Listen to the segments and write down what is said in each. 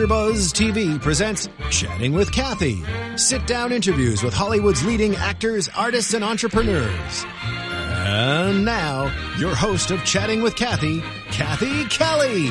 AfterBuzz TV presents Chatting with Kathy. Sit-down interviews with Hollywood's leading actors, artists, and entrepreneurs. And now, your host of Chatting with Kathy, Kathy Kelly.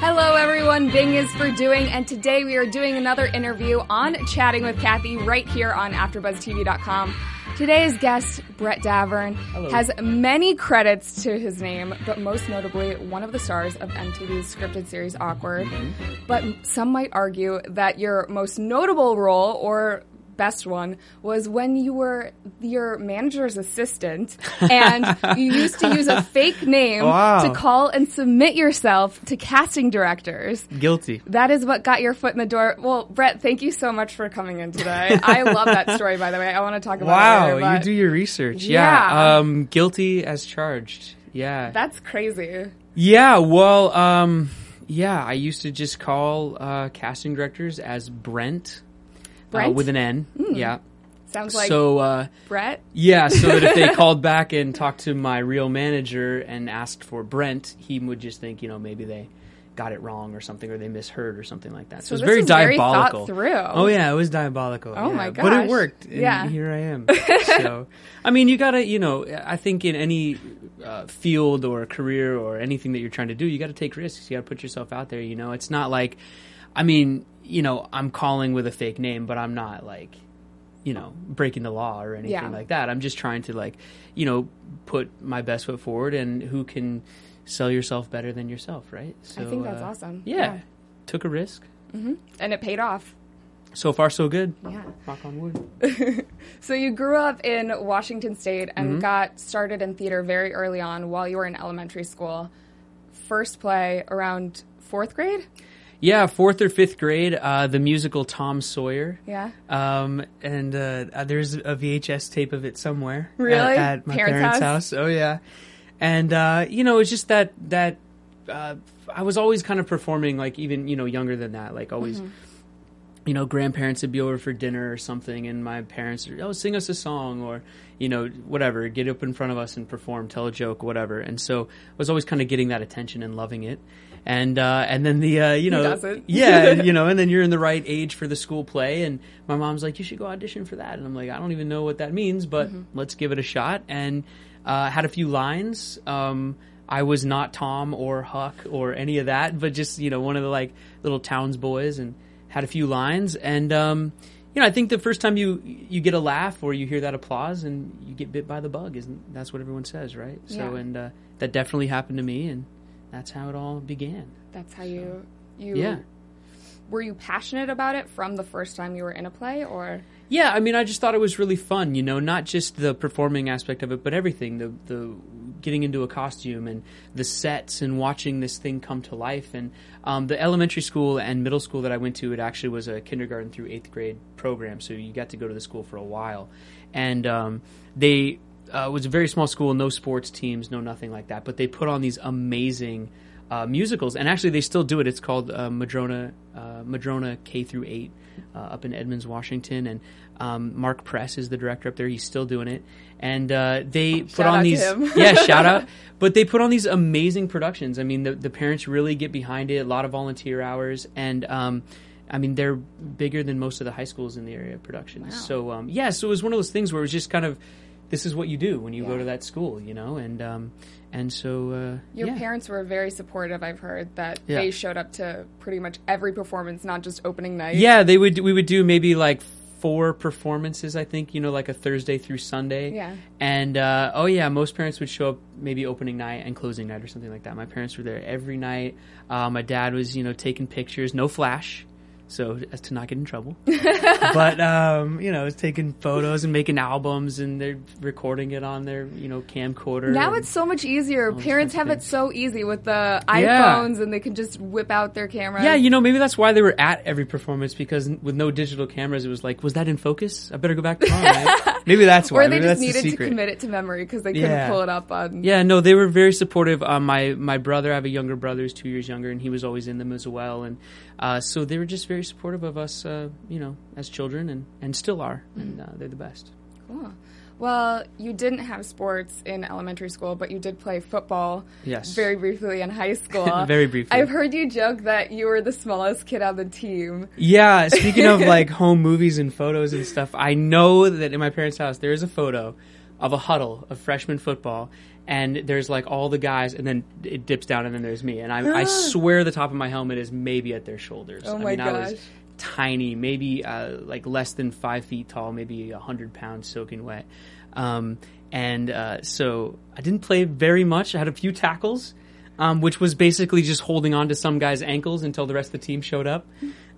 Hello, everyone. Bing is for doing, and today we are doing another interview on Chatting with Kathy right here on AfterBuzzTV.com. Today's guest, Brett Davern, has many credits to his name, but most notably, one of the stars of MTV's scripted series Awkward. Mm-hmm. But some might argue that your most notable role, or best one, was when you were your manager's assistant and you used to use a fake name Wow. to call and submit yourself to casting directors. Guilty. That is what got your foot in the door. Well, Brett, thank you so much for coming in today. I love that story, by the way. I want to talk about it Wow, you do your research. Yeah. Yeah. Um, guilty as charged. Yeah. That's crazy. yeah. Well, um, yeah. I used to just call uh, casting directors as Brent, Brent? Hmm. Uh, with an N. Yeah. Sounds like so uh, Brett. yeah, so that if they called back and talked to my real manager and asked for Brent, he would just think, you know, maybe they got it wrong or something, or they misheard or something like that. So, So it's very is very diabolical. through. Oh yeah, it was diabolical. Oh, yeah. my god! But it worked. And Yeah. here I am. so, I mean, you gotta, you know, I think in any uh, field or career or anything that you're trying to do, you got to take risks. You got to put yourself out there. You know, it's not like, I mean, you know, I'm calling with a fake name, but I'm not like you know breaking the law or anything Yeah. like that i'm just trying to like you know put my best foot forward and who can sell yourself better than yourself right so I think that's uh, awesome. yeah, Yeah. took a risk Mm-hmm. And it paid off. so far so good Yeah. knock on wood So you grew up in Washington State and Mm-hmm. got started in theater very early on while you were in elementary school. First play around fourth grade? Yeah fourth or fifth grade uh, the musical tom sawyer Yeah. um, and uh, uh, there's a VHS tape of it somewhere Really? at, at my Parents' parents' house? house. Oh yeah, and uh, you know it's just that that uh, I was always kind of performing like even you know younger than that, like always. Mm-hmm. You know, grandparents would be over for dinner or something, and my parents would, oh, sing us a song or, you know, whatever, get up in front of us and perform, tell a joke, whatever. And so I was always kind of getting that attention and loving it. And, uh, and then the, uh, you know, yeah, and, you know, and then you're in the right age for the school play, and my mom's like, "You should go audition for that," and I'm like, "I don't even know what that means, but Mm-hmm. let's give it a shot." And uh, had a few lines. Um, I was not Tom or Huck or any of that, but just you know, one of the like little towns boys, and had a few lines. And um, you know, I think the first time you you get a laugh or you hear that applause, and you get bit by the bug, isn't that's what everyone says, right? So, Yeah. and uh, that definitely happened to me, and that's how it all began. That's how you you Yeah. were you passionate about it from the first time you were in a play or Yeah, I mean, I just thought it was really fun. You know, not just the performing aspect of it, but everything the the getting into a costume and the sets and watching this thing come to life. And um, the elementary school and middle school that I went to, it actually was a kindergarten through eighth grade program, so you got to go to the school for a while. And um, they uh, it was a very small school, no sports teams, no nothing like that. But they put on these amazing uh, musicals, and actually they still do it. It's called uh, Madrona uh, Madrona K through eight uh, up in Edmonds, Washington, and um, Mark Press is the director up there. He's still doing it, and uh, they put Shout on these yeah shout out. But they put on these amazing productions. I mean, the the parents really get behind it. A lot of volunteer hours, and um, I mean they're bigger than most of the high schools in the area productions. So um, yeah, so it was one of those things where it was just kind of this is what you do when you go to that school, you know, and um, and so uh, your yeah. parents were very supportive i've heard that Yeah. they showed up to pretty much every performance not just opening night Yeah, they would. We would do maybe like four performances. I think you know, like a Thursday through Sunday. Yeah. And uh, oh yeah, most parents would show up maybe opening night and closing night or something like that. My parents were there every night. Uh, my dad was you know taking pictures. No flash. So as to not get in trouble. but um, you know, it's taking photos and making albums, and they're recording it on their you know camcorder. Now it's so much easier. Parents have it so easy with the Yeah. iPhones, and they can just whip out their camera. Yeah, you know, maybe that's why they were at every performance because with no digital cameras, it was like, was that in focus? I better go back tomorrow. night. maybe that's why. or they maybe just that's the needed to commit it to memory because they couldn't Yeah. pull it up on. Yeah, no, they were very supportive. Um, my my brother, I have a younger brother, who's two years younger, and he was always in them as well. And uh, so they were just very supportive of us, uh, you know, as children, and, and still are. And uh, they're the best. Cool. Well, you didn't have sports in elementary school, but you did play football Yes. very briefly in high school. Very briefly. I've heard you joke that you were the smallest kid on the team. Yeah, speaking of like home movies and photos and stuff, I know that in my parents' house there is a photo of a huddle of freshman football, and there's like all the guys, and then it dips down, and then there's me, and I, I swear the top of my helmet is maybe at their shoulders. Oh I my mean, I was tiny, maybe uh, like less than five feet tall, maybe a hundred pounds soaking wet. Um, and uh, so I didn't play very much. I had a few tackles, um, which was basically just holding on to some guy's ankles until the rest of the team showed up.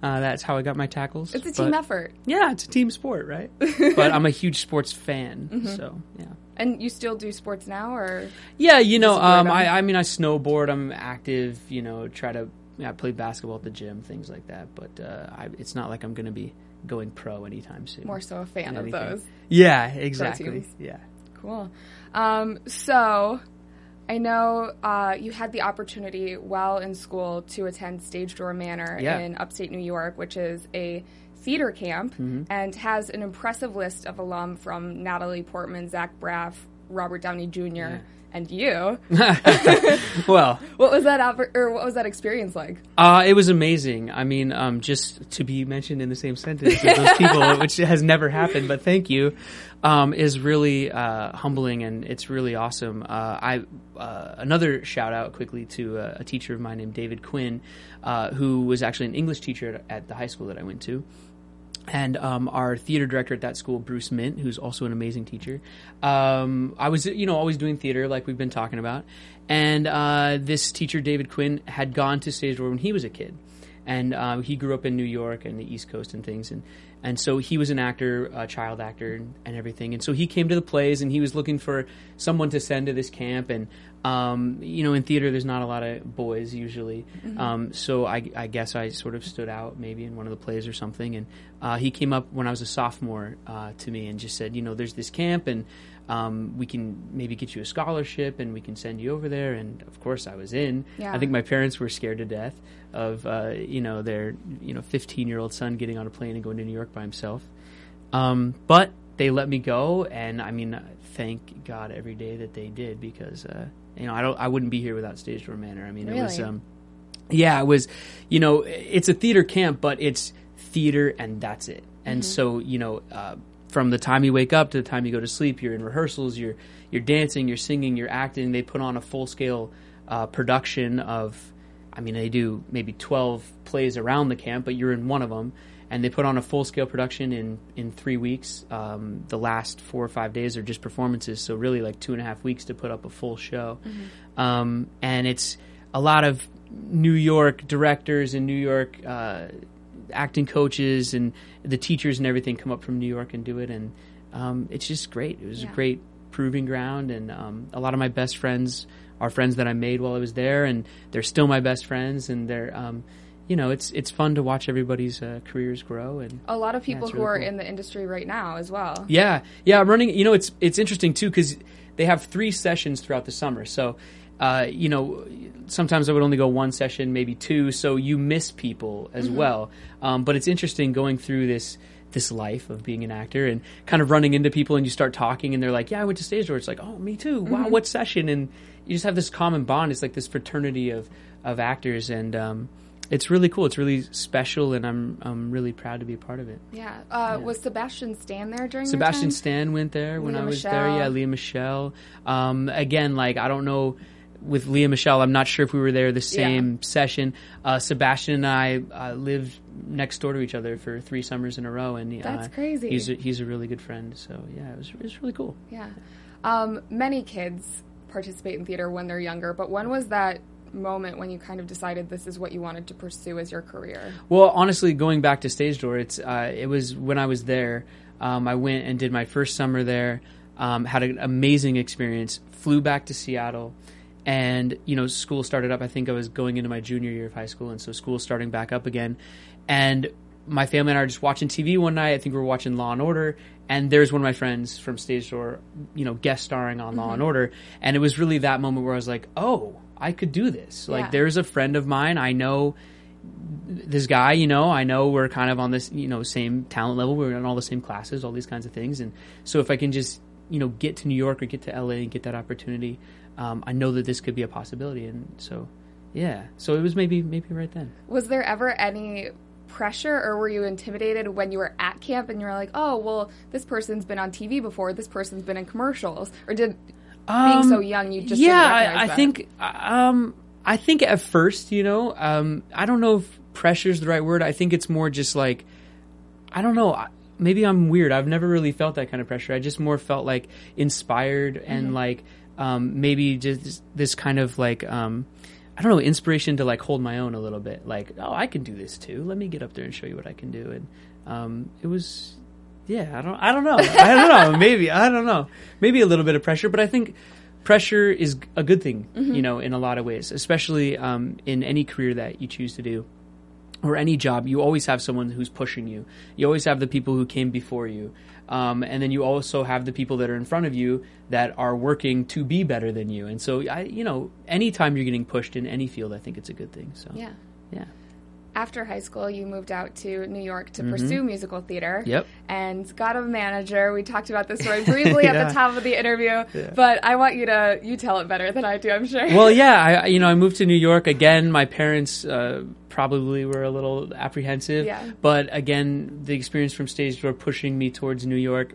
Uh, that's how I got my tackles. It's a team But- effort. Yeah, it's a team sport, right? but I'm a huge sports fan, Mm-hmm. so yeah. And you still do sports now, or Yeah, you know, um. I, I mean, I snowboard. I'm active. You know, try to. I play basketball at the gym, things like that. But uh, I, it's not like I'm going to be going pro anytime soon. more so a fan of those? Yeah, exactly. Yeah. Cool. Um, so, I know uh, you had the opportunity while in school to attend Stage Door Manor Yeah. in upstate New York, which is a theater camp Mm-hmm. and has an impressive list of alum from Natalie Portman, Zach Braff, Robert Downey Jr., and you. Well, What was that or what was that experience like? Uh, it was amazing. I mean, um, just to be mentioned in the same sentence with those people, which has never happened, but thank you, um, is really uh, humbling and it's really awesome. Uh, I uh, another shout out quickly to uh, a teacher of mine named David Quinn, uh, who was actually an English teacher at, at the high school that I went to and um, our theater director at that school, Bruce Mint, who's also an amazing teacher. Um, I was, you know, always doing theater like we've been talking about, and uh, this teacher, David Quinn, had gone to stage door when he was a kid, and um, he grew up in New York and the East Coast and things, and and so he was an actor, a child actor, and, everything, and so he came to the plays, and he was looking for someone to send to this camp, and um, you know, in theater, there's not a lot of boys usually, um, so I, I guess I sort of stood out maybe in one of the plays or something, and uh, he came up when I was a sophomore uh, to me and just said, you know, there's this camp, and um, we can maybe get you a scholarship, and we can send you over there, and of course I was in. Yeah. I think my parents were scared to death of uh, you know their you know 15 year old son getting on a plane and going to New York by himself. Um, but they let me go, and I mean, thank God every day that they did because uh, you know I don't I wouldn't be here without Stage Door Manor. I mean, it was um, yeah, it was you know it's a theater camp, but it's theater and that's it. And so you know. Uh, from the time you wake up to the time you go to sleep, you're in rehearsals, you're you're dancing, you're singing, you're acting. They put on a full scale uh, production of, I mean, they do maybe twelve plays around the camp, but you're in one of them, and they put on a full scale production in in three weeks. Um, the last four or five days are just performances, so really like two and a half weeks to put up a full show, um, and it's a lot of New York directors and New York. Uh, acting coaches and the teachers and everything come up from New York and do it, and um, it's just great. It was Yeah. a great proving ground, and um, a lot of my best friends are friends that I made while I was there, and they're still my best friends, and they're. Um, you know, it's it's fun to watch everybody's uh, careers grow, and A lot of people it's who really are cool. in the industry right now as well. yeah, yeah, I'm running. You know, it's it's interesting too because they have three sessions throughout the summer. So, uh, you know, sometimes I would only go one session, maybe two. So you miss people as well. Um, but it's interesting going through this this life of being an actor and kind of running into people and you start talking and they're like, "Yeah, I went to stage door." It's like, "Oh, me too. Wow, what session?" And you just have this common bond. It's like this fraternity of of actors and. Um, it's really cool. It's really special, and I'm I'm really proud to be a part of it. Yeah. Uh, Was Sebastian Stan there during Sebastian? Stan went there when Lea I was there. Yeah, Lea Michele. Um, again, like I don't know with Lea Michele. I'm not sure if we were there the same session. Uh, Sebastian and I uh, lived next door to each other for three summers in a row, and uh, That's crazy. He's a, he's a really good friend. So yeah, it was it was really cool. Yeah. Um, many kids participate in theater when they're younger, but when was that moment when you kind of decided this is what you wanted to pursue as your career? Well, honestly, going back to Stage Door, it's uh, it was when I was there. Um, I went and did my first summer there. Um, had an amazing experience. Flew back to Seattle, and you know, school started up. I think I was going into my junior year of high school, and so school starting back up again. And my family and I are just watching TV one night. I think we were watching Law and Order, and there's one of my friends from Stage Door, you know, guest starring on Law and mm-hmm. Order, and it was really that moment where I was like, oh, I could do this. Like, there's a friend of mine I know this guy, you know, I know we're kind of on this, you know, same talent level. We're in all the same classes, all these kinds of things. And so if I can just, you know, get to New York or get to LA and get that opportunity, um, I know that this could be a possibility. And so, yeah. So it was maybe, maybe right then. Was there ever any pressure or were you intimidated when you were at camp and you were like, oh, well, this person's been on TV before, this person's been in commercials? Or did, being so young, you just Um, yeah, didn't I, I think um, I think at first, you know, um, I don't know if pressure is the right word. I think it's more just like I don't know. I- Maybe I'm weird. I've never really felt that kind of pressure. I just more felt like inspired Mm-hmm. and like um, maybe just this kind of like um, I don't know inspiration to like hold my own a little bit. Like, oh, I can do this too. Let me get up there and show you what I can do. And um, it was yeah, I don't, I don't know. I don't know. Maybe I don't know. Maybe a little bit of pressure, but I think pressure is a good thing, Mm-hmm. you know, in a lot of ways, especially um, in any career that you choose to do or any job. You always have someone who's pushing you. You always have the people who came before you, um, and then you also have the people that are in front of you that are working to be better than you. And so, I, you know, anytime you're getting pushed in any field, I think it's a good thing. So, Yeah. yeah. After high school, you moved out to New York to pursue musical theater. Mm-hmm. Yep. And got a manager. We talked about this story briefly at the top of the interview, but I want you to you tell it better than I do. I'm sure. well, yeah, I you know I moved to New York again. My parents uh, probably were a little apprehensive, Yeah. but again, the experience from stage door pushing me towards New York.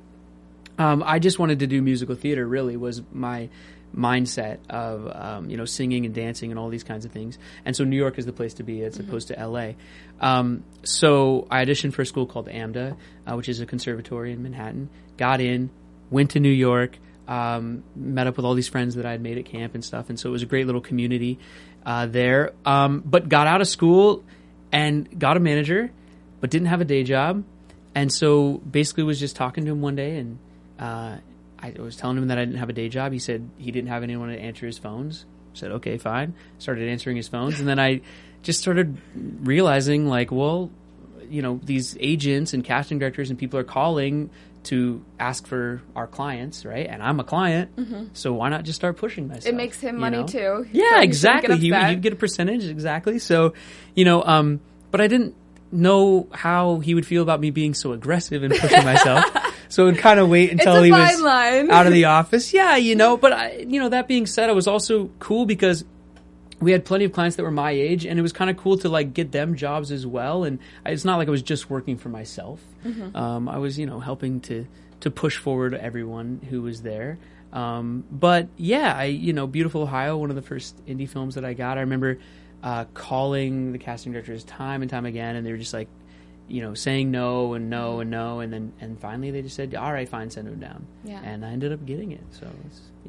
Um, I just wanted to do musical theater. Really, was my mindset of um, you know singing and dancing and all these kinds of things. And so New York is the place to be as opposed to L.A. Um, so I auditioned for a school called AMDA, uh, which is a conservatory in Manhattan. Got in, went to New York, um, met up with all these friends that I had made at camp and stuff, and so it was a great little community uh, there. Um, but got out of school and got a manager, but didn't have a day job, and so basically was just talking to him one day, and uh, I was telling him that I didn't have a day job. He said he didn't have anyone to answer his phones. said okay, fine. Started answering his phones, and then I just started realizing like, well, you know, these agents and casting directors and people are calling to ask for our clients, right? And I'm a client, so why not just start pushing myself? Mm-hmm. it makes him money know? too. Yeah, shouldn't exactly. he, he'd get a percentage, exactly. So, you know, um, but I didn't know how he would feel about me being so aggressive and pushing myself. So I'd kind of wait until he was line. out of the office. Yeah, you know, but I, you know, that being said, I was also cool because we had plenty of clients that were my age and it was kind of cool to like get them jobs as well and I- it's not like i was just working for myself um, i was you know helping to to push forward everyone who was there um, but yeah i you know beautiful ohio one of the first indie films that i got i remember uh, calling the casting directors time and time again and they were just like you know saying no and no and no and then and finally they just said all right fine send him down Yeah. and i ended up getting it so.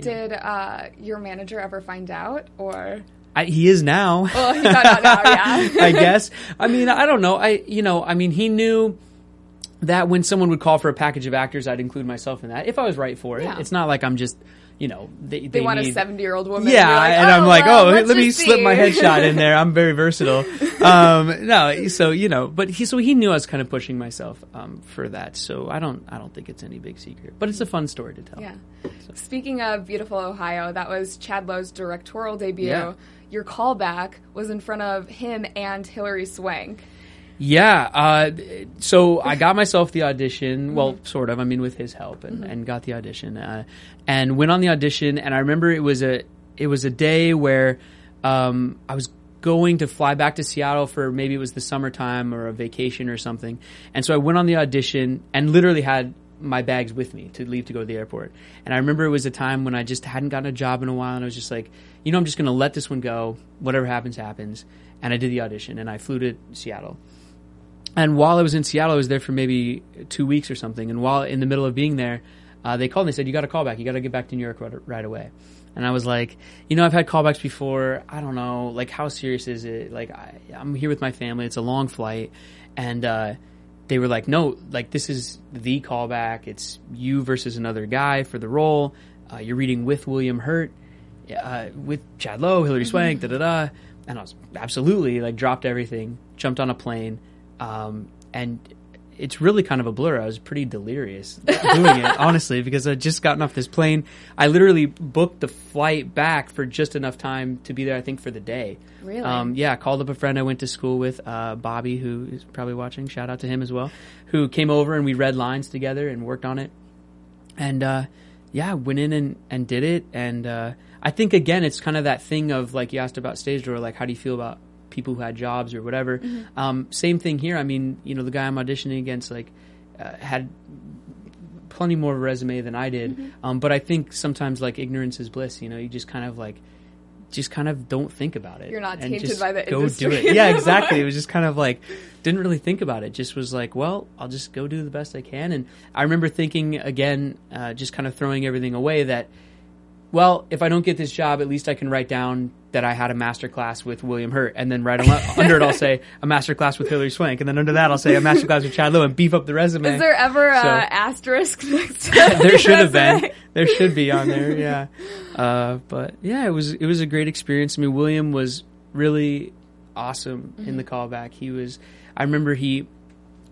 Did uh, your manager ever find out, or I, he is now well, he found out now? Yeah. I guess. I mean, I don't know. I, you know, I mean, he knew that when someone would call for a package of actors, I'd include myself in that if I was right for it. Yeah. It's not like I'm just, you know, they, They, want need, a seventy-year-old woman. Yeah, like, and I'm "Oh, like, well, oh, let's me just slip my headshot in there. I'm very versatile. Um, no, so you know, but he, so he knew I was kind of pushing myself um, for that. So I don't, I don't think it's any big secret, but it's a fun story to tell. Yeah. Speaking of beautiful Ohio, that was Chad Lowe's directorial debut. Yeah. Your callback was in front of him and Hilary Swank. Yeah. Uh, so I got myself the audition. Well, sort of. I mean, with his help, and, and got the audition, uh, and went on the audition. And I remember it was a it was a day where um, I was going to fly back to Seattle for maybe it was the summertime or a vacation or something. And so I went on the audition and literally had my bags with me to leave to go to the airport. And I remember it was a time when I just hadn't gotten a job in a while, and I was just like, you know, I'm just going to let this one go. Whatever happens, happens. And I did the audition, and I flew to Seattle. And while I was in Seattle, I was there for maybe two weeks or something. And while in the middle of being there, uh, they called and they said, "You got to call back. You got to get back to New York right, right away." and I was like, you know, I've had callbacks before. I don't know, like how serious is it? Like I, I'm here with my family. It's a long flight, and uh, they were like, no, like this is the callback. It's you versus another guy for the role. Uh, you're reading with William Hurt, uh, with Chad Lowe, Hilary Swank, da da da. And I was absolutely like dropped everything, jumped on a plane, um, and it's really kind of a blur. I was pretty delirious doing it, honestly, because I'd just gotten off this plane. I literally booked the flight back for just enough time to be there, I think, for the day. Really? Um, yeah, I called up a friend I went to school with, uh, Bobby, who is probably watching. Shout out to him as well, who came over and we read lines together and worked on it. And, uh, yeah, went in and, and did it. And, uh, I think again, it's kind of that thing of like you asked about stage door, like how do you feel about people who had jobs or whatever. Um, same thing here. I mean, you know, the guy I'm auditioning against, like, uh, had plenty more of a resume than I did. Um, but I think sometimes like ignorance is bliss. You know, you just kind of like. Just kind of don't think about it. You're not tainted by the go industry. do it. Yeah, exactly. it was just kind of like didn't really think about it. Just was like, well, I'll just go do the best I can. And I remember thinking again, uh, just kind of throwing everything away that well, if I don't get this job, at least I can write down that I had a master class with William Hurt, and then right under it I'll say a master class with Hilary Swank, and then under that I'll say a master class with Chad Lowe, and beef up the resume. Is there ever a So- asterisk next to there should have been. There should be on there, yeah. Uh, but yeah, it was it was a great experience. I mean, William was really awesome in Mm-hmm. the callback. He was. I remember he.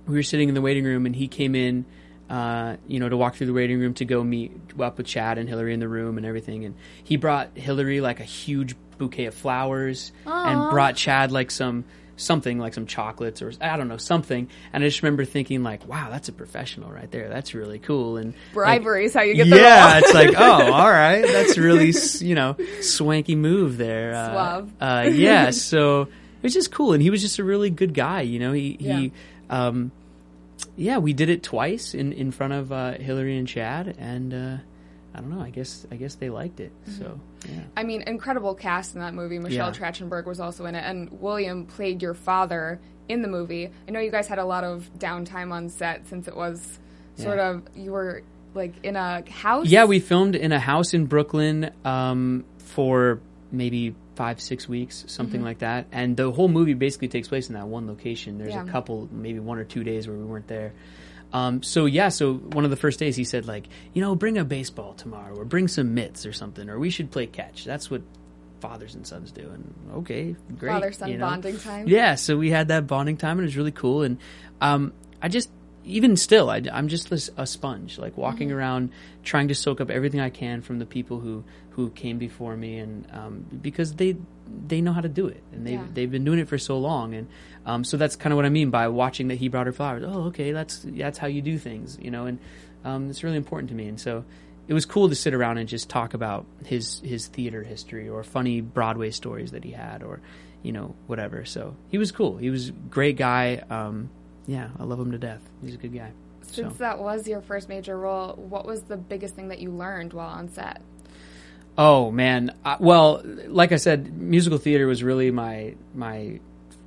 We were sitting in the waiting room, and he came in. Uh, you know, to walk through the waiting room to go meet up with Chad and Hilary in the room and everything. And he brought Hilary like a huge bouquet of flowers and brought Chad like some something like some chocolates or I don't know something. And I just remember thinking like, wow, that's a professional right there. That's really cool. And like, Bribery is how you get the yeah, it's like, oh, all right, that's really you know swanky move there. Uh, Suave. Uh, yeah, so it was just cool, and he was just a really good guy. You know, he he, um, yeah, we did it twice in in front of uh, Hilary and Chad, and uh, I don't know. I guess I guess they liked it. So yeah. I mean, incredible cast in that movie. Michelle Yeah. Trachtenberg was also in it, and William played your father in the movie. I know you guys had a lot of downtime on set since it was sort Yeah. of you were like in a house. Yeah, we filmed in a house in Brooklyn um, for maybe five, six weeks, something Mm-hmm. like that. And the whole movie basically takes place in that one location. There's Yeah. a couple, maybe one or two days where we weren't there. Um, so yeah, so one of the first days he said like, you know, bring a baseball tomorrow or bring some mitts or something, or we should play catch. That's what fathers and sons do. And okay, great. father son you know? bonding time. Yeah, so we had that bonding time, and it was really cool. And um, I just, even still, I, am just a, a sponge, like walking Mm-hmm. around, trying to soak up everything I can from the people who who came before me, and um, because they they know how to do it, and they've Yeah. they've been doing it for so long, and um, so that's kind of what I mean by watching that he brought her flowers. Oh, okay, that's that's how you do things, you know, and um, it's really important to me, and so. It was cool to sit around and just talk about his his theater history or funny Broadway stories that he had or you know whatever. So he was cool. He was a great guy. Um, yeah, I love him to death. He's a good guy. So. Since that was your first major role, what was the biggest thing that you learned while on set? Oh man, uh, well, like I said, musical theater was really my my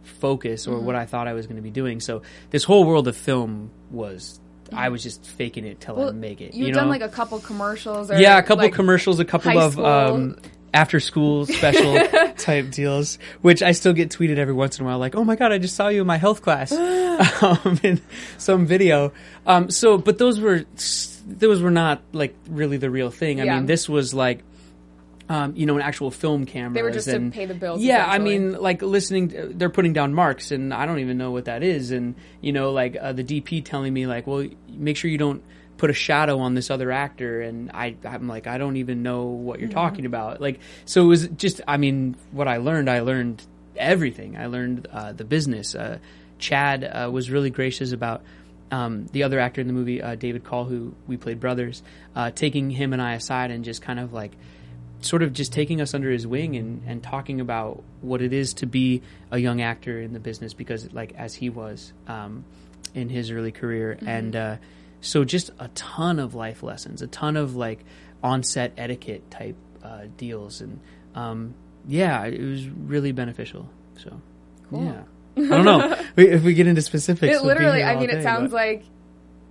focus or what I thought I was going to be doing. So this whole world of film was I was just faking it till I make it. You've you done know? like a couple commercials. Or yeah, a couple like, commercials, a couple of um, after school special type deals, which I still get tweeted every once in a while, like, "Oh my god, I just saw you in my health class," um, in some video. Um, so, but those were those were not like really the real thing. I Yeah. mean, this was like. Um, you know, an actual film camera. They were just to pay the bills, Yeah, I mean, like listening, to, they're putting down marks, and I don't even know what that is. And you know, like uh, the DP telling me, like, well, make sure you don't put a shadow on this other actor, and I, I'm like, I don't even know what you're talking about. Like, so it was just, I mean, what I learned, I learned everything. I learned uh, the business. Uh, Chad uh, was really gracious about. Um, the other actor in the movie, uh, David Call, who we played brothers, uh, taking him and I aside and just kind of like sort of just taking us under his wing and, and talking about what it is to be a young actor in the business because like as he was um, in his early career. And uh, so just a ton of life lessons a ton of like on-set etiquette type uh, deals. And um, yeah it was really beneficial. So yeah. I don't know. If we get into specifics. It literally, I mean, it sounds but- like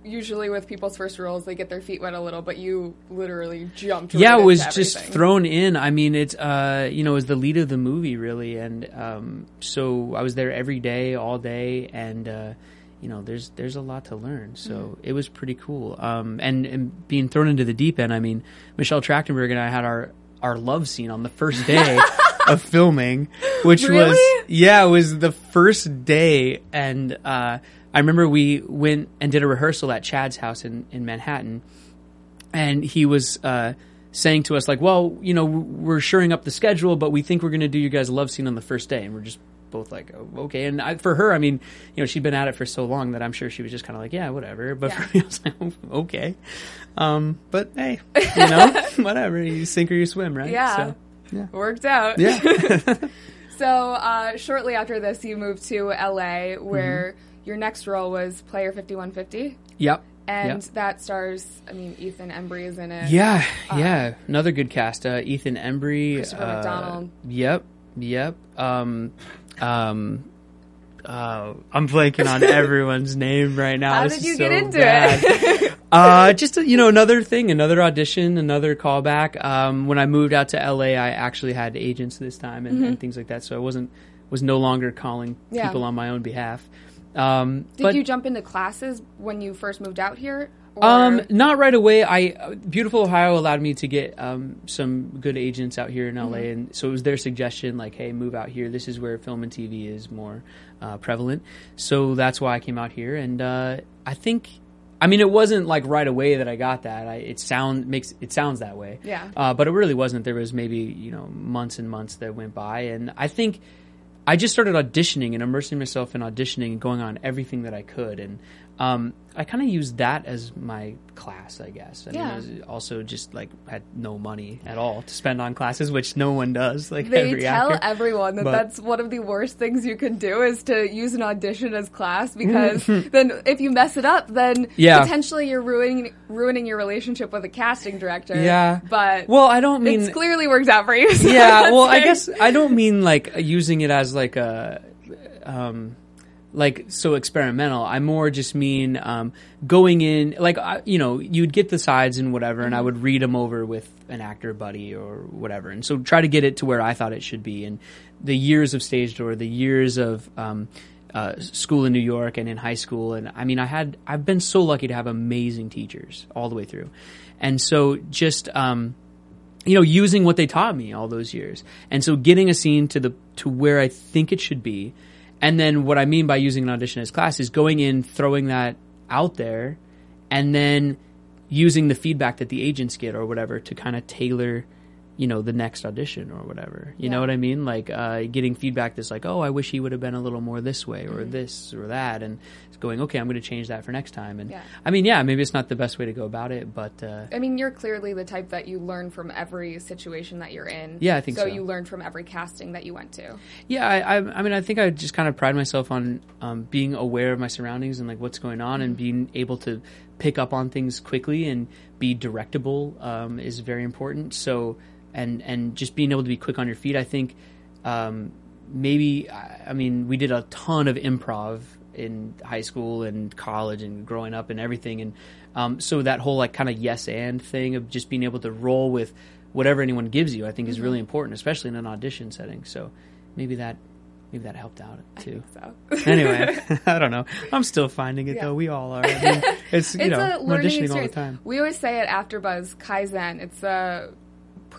usually with people's first roles, they get their feet wet a little, but you literally jumped. yeah, it was just thrown in. I mean, it's uh, you know, it was the lead of the movie really, and um, so I was there every day, all day, and uh, you know, there's there's a lot to learn. So Mm-hmm. it was pretty cool. Um, and, and being thrown into the deep end. I mean, Michelle Trachtenberg and I had our our love scene on the first day of filming, which was yeah, it was the first day, and uh, I remember we went and did a rehearsal at Chad's house in in Manhattan and he was uh, saying to us like, "Well, you know, we're shoring up the schedule, but we think we're going to do you guys a love scene on the first day." And we're just both like, oh, "Okay." And I, for her, I mean, you know, she'd been at it for so long that I'm sure she was just kind of like, "Yeah, whatever." But Yeah. for me, I was like, oh, "Okay." Um, but hey, you know, whatever. You sink or you swim, right? Yeah. So, yeah. worked out. Yeah. So uh, shortly after this, you moved to LA, where Mm-hmm. Your next role was Player Fifty One Fifty, yep. and Yep. that stars, I mean, Ethan Embry is in it. Yeah, yeah. Another good cast. Uh, Ethan Embry. Christopher uh, McDonald. Yep, yep. Um, um, uh, I'm blanking on everyone's name right now. How This did you so get into bad. it? uh, just you know, another thing, another audition, another callback. Um, when I moved out to LA, I actually had agents this time and, and things like that, so I wasn't was no longer calling Mm-hmm. Yeah. people on my own behalf. Um, Did but, you jump into classes when you first moved out here? Um, not right away. I beautiful Ohio allowed me to get um, some good agents out here in LA, Mm-hmm. and so it was their suggestion, like, "Hey, move out here. This is where film and TV is more uh, prevalent." So that's why I came out here, and uh, I think, I mean, it wasn't like right away that I got that. I, it sound makes it sounds that way, Yeah. uh, but it really wasn't. There was maybe you know months and months that went by, and I think. I just started auditioning and immersing myself in auditioning and going on everything that I could. And um, I kind of used that as my class, I guess. I Yeah. mean, I was also just like had no money at all to spend on classes, which no one does. Like They every tell actor. everyone that But- that's one of the worst things you can do is to use an audition as class because then if you mess it up, then Yeah. potentially you're ruining ruining your relationship with a casting director. Yeah. but Well, I don't mean it's clearly works out for you. so yeah well i guess i don't mean like using it as like a um like so experimental i more just mean um going in like I, you know you'd get the sides and whatever and i would read them over with an actor buddy or whatever and so try to get it to where i thought it should be and the years of stage door the years of um uh, school in New York and in high school, and I mean, I had I've been so lucky to have amazing teachers all the way through, and so just um, you know, using what they taught me all those years. And so getting a scene to the to where I think it should be. And then what I mean by using an audition as class is going in, throwing that out there, and then using the feedback that the agents get or whatever to kind of tailor you know the next audition or whatever you know what i mean like uh, getting feedback that's like oh i wish he would have been a little more this way Mm-hmm. or this or that and it's going okay i'm going to change that for next time and Yeah. i mean yeah maybe it's not the best way to go about it but uh, I mean, you're clearly the type that you learn from every situation that you're in. Yeah, I think so. you learn from every casting that you went to. Yeah, I, I, I mean, I think I just kind of pride myself on um, being aware of my surroundings and like what's going on, and being able to pick up on things quickly and be directable um, is very important. So, and and just being able to be quick on your feet, I think um, maybe I I mean we did a ton of improv in high school and college and growing up and everything, and um, so that whole like kind of yes and thing of just being able to roll with whatever anyone gives you, I think is really important, especially in an audition setting. So maybe that maybe that helped out too. So anyway, I don't know. I'm still finding it Yeah. though. We all are. I mean, it's you it's know a learning auditioning all the experience. time. We always say at AfterBuzz Kaizen. It's a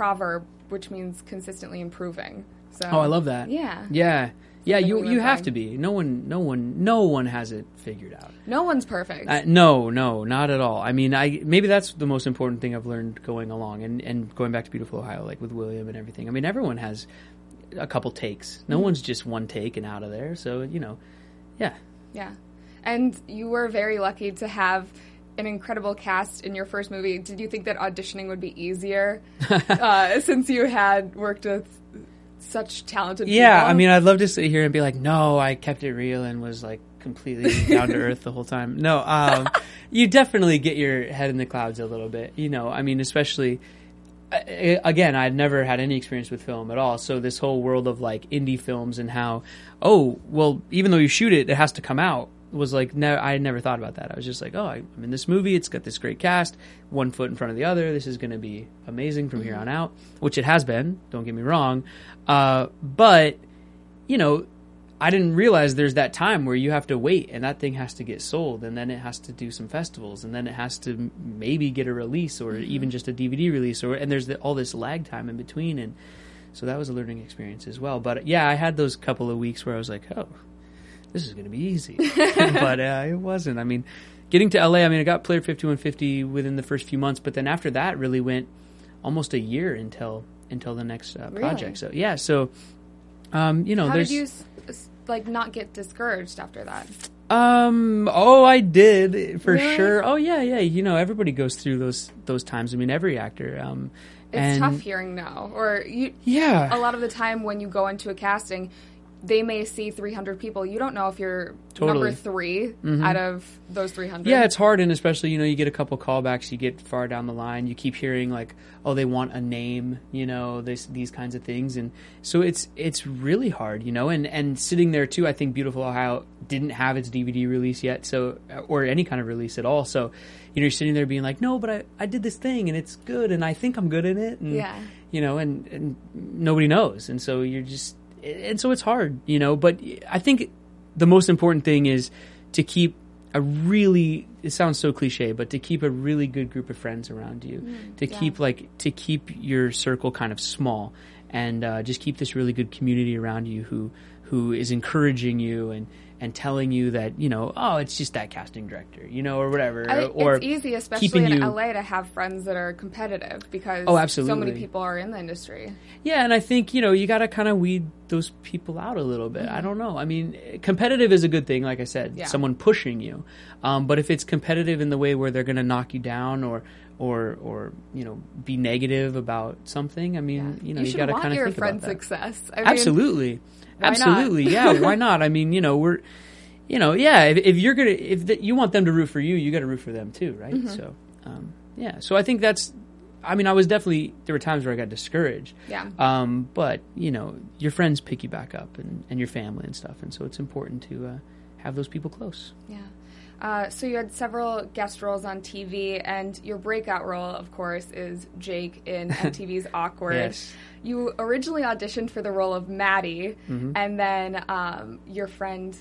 proverb which means consistently improving. So Oh, I love that. Yeah. yeah, yeah. Something You you have to be. No one, no one, no one has it figured out. No one's perfect. Uh, no, no, not at all. I mean, I maybe that's the most important thing I've learned going along, and and going back to beautiful Ohio, like with William and everything. I mean, everyone has a couple takes. No one's just one take and out of there. So you know, yeah. Yeah. And you were very lucky to have an incredible cast in your first movie. Did you think that auditioning would be easier uh, since you had worked with such talented people Yeah, people? I mean, I'd love to sit here and be like, no, I kept it real and was like completely down to earth the whole time. No, um, you definitely get your head in the clouds a little bit. You know, I mean, especially again, I'd never had any experience with film at all. So this whole world of like indie films and how, oh, well, even though you shoot it, it has to come out. Was like, no, I had never thought about that. I was just like, oh, I- I'm in this movie. It's got this great cast, one foot in front of the other. This is going to be amazing from here on out, which it has been. Don't get me wrong, uh, but you know, I didn't realize there's that time where you have to wait and that thing has to get sold and then it has to do some festivals and then it has to maybe get a release or even just a DVD release or and there's the, all this lag time in between and so that was a learning experience as well. But yeah, I had those couple of weeks where I was like, oh, this is going to be easy, but uh, it wasn't. I mean, getting to LA, I mean, I got Player 5150 within the first few months, but then after that, really went almost a year until until the next uh, Really? project. So yeah, so um, you know, How there's did you like not get discouraged after that? um oh I did for Really? sure. Oh yeah, yeah. You know, everybody goes through those those times. I mean, every actor. Um, It's and tough hearing no, or you. yeah, A lot of the time when you go into a casting, they may see 300 people. You don't know if you're Totally. number 3 mm-hmm. out of those 300. Yeah, it's hard, and especially you know you get a couple callbacks, you get far down the line, you keep hearing like, oh, they want a name, you know, this these kinds of things, and so it's it's really hard, you know, and and sitting there too, I think Beautiful Ohio didn't have its DVD release yet, so or any kind of release at all, so you know you're sitting there being like, no, but I I did this thing and it's good, and I think I'm good in it, and Yeah. you know, and and nobody knows, and so you're just, and so it's hard, you know, but I think the most important thing is to keep a really it sounds so cliche but to keep a really good group of friends around you to yeah. keep like to keep your circle kind of small and uh, just keep this really good community around you who who is encouraging you and and telling you that you know oh it's just that casting director you know or whatever I, or it's easy, especially in you- LA, to have friends that are competitive because Oh, absolutely. so many people are in the industry. Yeah, and I think you know you got to kind of weed those people out a little bit. I don't know. I mean, competitive is a good thing, like I said, Mm-hmm. Yeah. someone pushing you. Um, but if it's competitive in the way where they're going to knock you down or or or you know be negative about something, I mean, you know, you, should got to kind of think about that. success. I mean, Absolutely, why not? absolutely, yeah. Why not? I mean, you know, we're. You know, yeah. If, if you're gonna, if the, you want them to root for you, you got to root for them too, right? Mm-hmm. So, um, yeah. So I think that's. I mean, I was definitely there were times where I got discouraged, Yeah. um, but you know, your friends pick you back up, and, and your family and stuff, and so it's important to uh, have those people close. Yeah. Uh, so you had several guest roles on TV, and your breakout role, of course, is Jake in MTV's Awkward. Yes. You originally auditioned for the role of Matty, Mm-hmm. and then um, your friend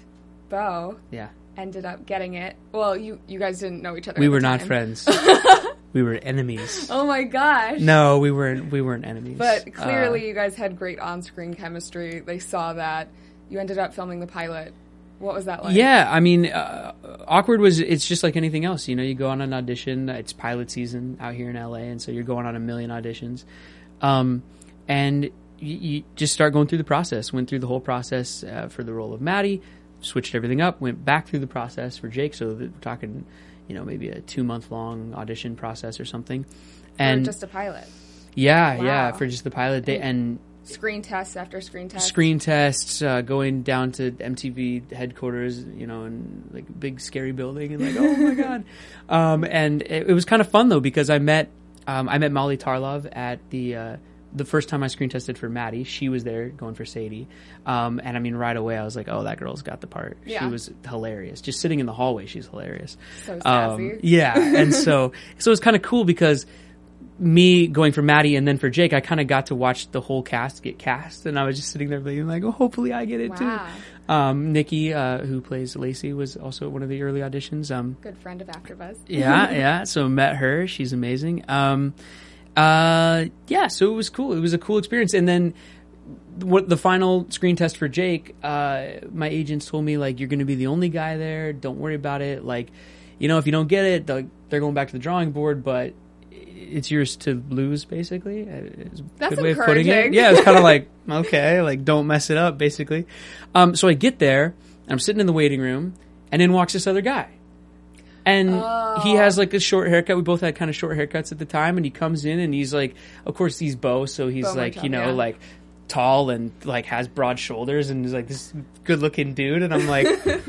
Beau Yeah, ended up getting it. Well, you you guys didn't know each other. we were not friends. we were enemies. Oh my gosh! No, we weren't. We weren't enemies. But Uh, clearly, you guys had great on-screen chemistry. They saw that. You ended up filming the pilot. What was that like? Yeah, I mean, uh, awkward was it's just like anything else. You know, you go on an audition. It's pilot season out here in LA, and so you're going on a million auditions, um, and you, you just start going through the process. Went through the whole process uh, for the role of Matty, switched everything up. Went back through the process for Jake. So that we're talking, you know, maybe a two month long audition process or something. Or And just a pilot. yeah, yeah, for just the pilot day and Screen tests after screen tests. screen tests, uh, going down to MTV headquarters, you know, in like a big scary building, and like, oh my god. Um, and it, it was kind of fun though because I met um, I met Molly Tarlov at the uh, the first time I screen tested for Matty. She was there going for Sadie, um, and I mean right away I was like, oh, that girl's got the part. She was hilarious. Just sitting in the hallway, she's hilarious. So Um, yeah, and so so it was kind of cool because me going for Matty and then for Jake, I kind of got to watch the whole cast get cast, and I was just sitting there being like, "Oh, hopefully I get it Wow. too." Um, Nikki, uh, who plays Lacey, was also one of the early auditions. Um, Good friend of AfterBuzz. yeah, yeah. So met her; she's amazing. Um, uh, yeah, so it was cool. It was a cool experience, and then. What the final screen test for Jake? Uh, my agents told me like you're going to be the only guy there. Don't worry about it. Like, you know, if you don't get it, they're going back to the drawing board. But it's yours to lose, basically. Uh, a That's good way of putting it. encouraging. Yeah, it's kind of like okay, like don't mess it up, basically. Um, so I get there, and I'm sitting in the waiting room, and in walks this other guy, and he has like a short haircut. We both had kind of short haircuts at the time, and he comes in, and he's like, of course he's Beau, so he's Beau like, you know, yeah. like tall and like has broad shoulders, and he's like this good looking dude, and I'm like.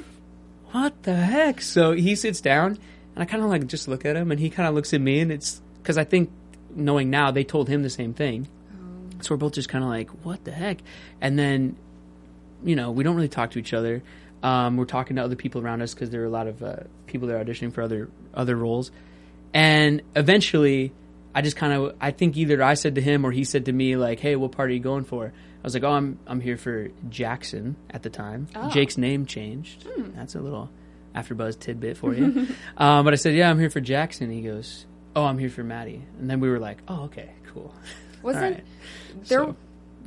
what the heck? So he sits down, and I kind of like just look at him, and he kind of looks at me, and it's because I think knowing now they told him the same thing. So we're both just kind of like, what the heck? And then, you know, we don't really talk to each other. Um, we're talking to other people around us because there are a lot of uh, people that are auditioning for other other roles, and eventually, I just kind of I think either I said to him or he said to me like, "Hey, what part are you going for?" I was like, "Oh, I'm I'm here for Jackson at the time. Oh. Jake's name changed. That's a little AfterBuzz tidbit for you." um, but I said, "Yeah, I'm here for Jackson." He goes, "Oh, I'm here for Matty." And then we were like, "Oh, okay, cool." Wasn't Alright. there? So-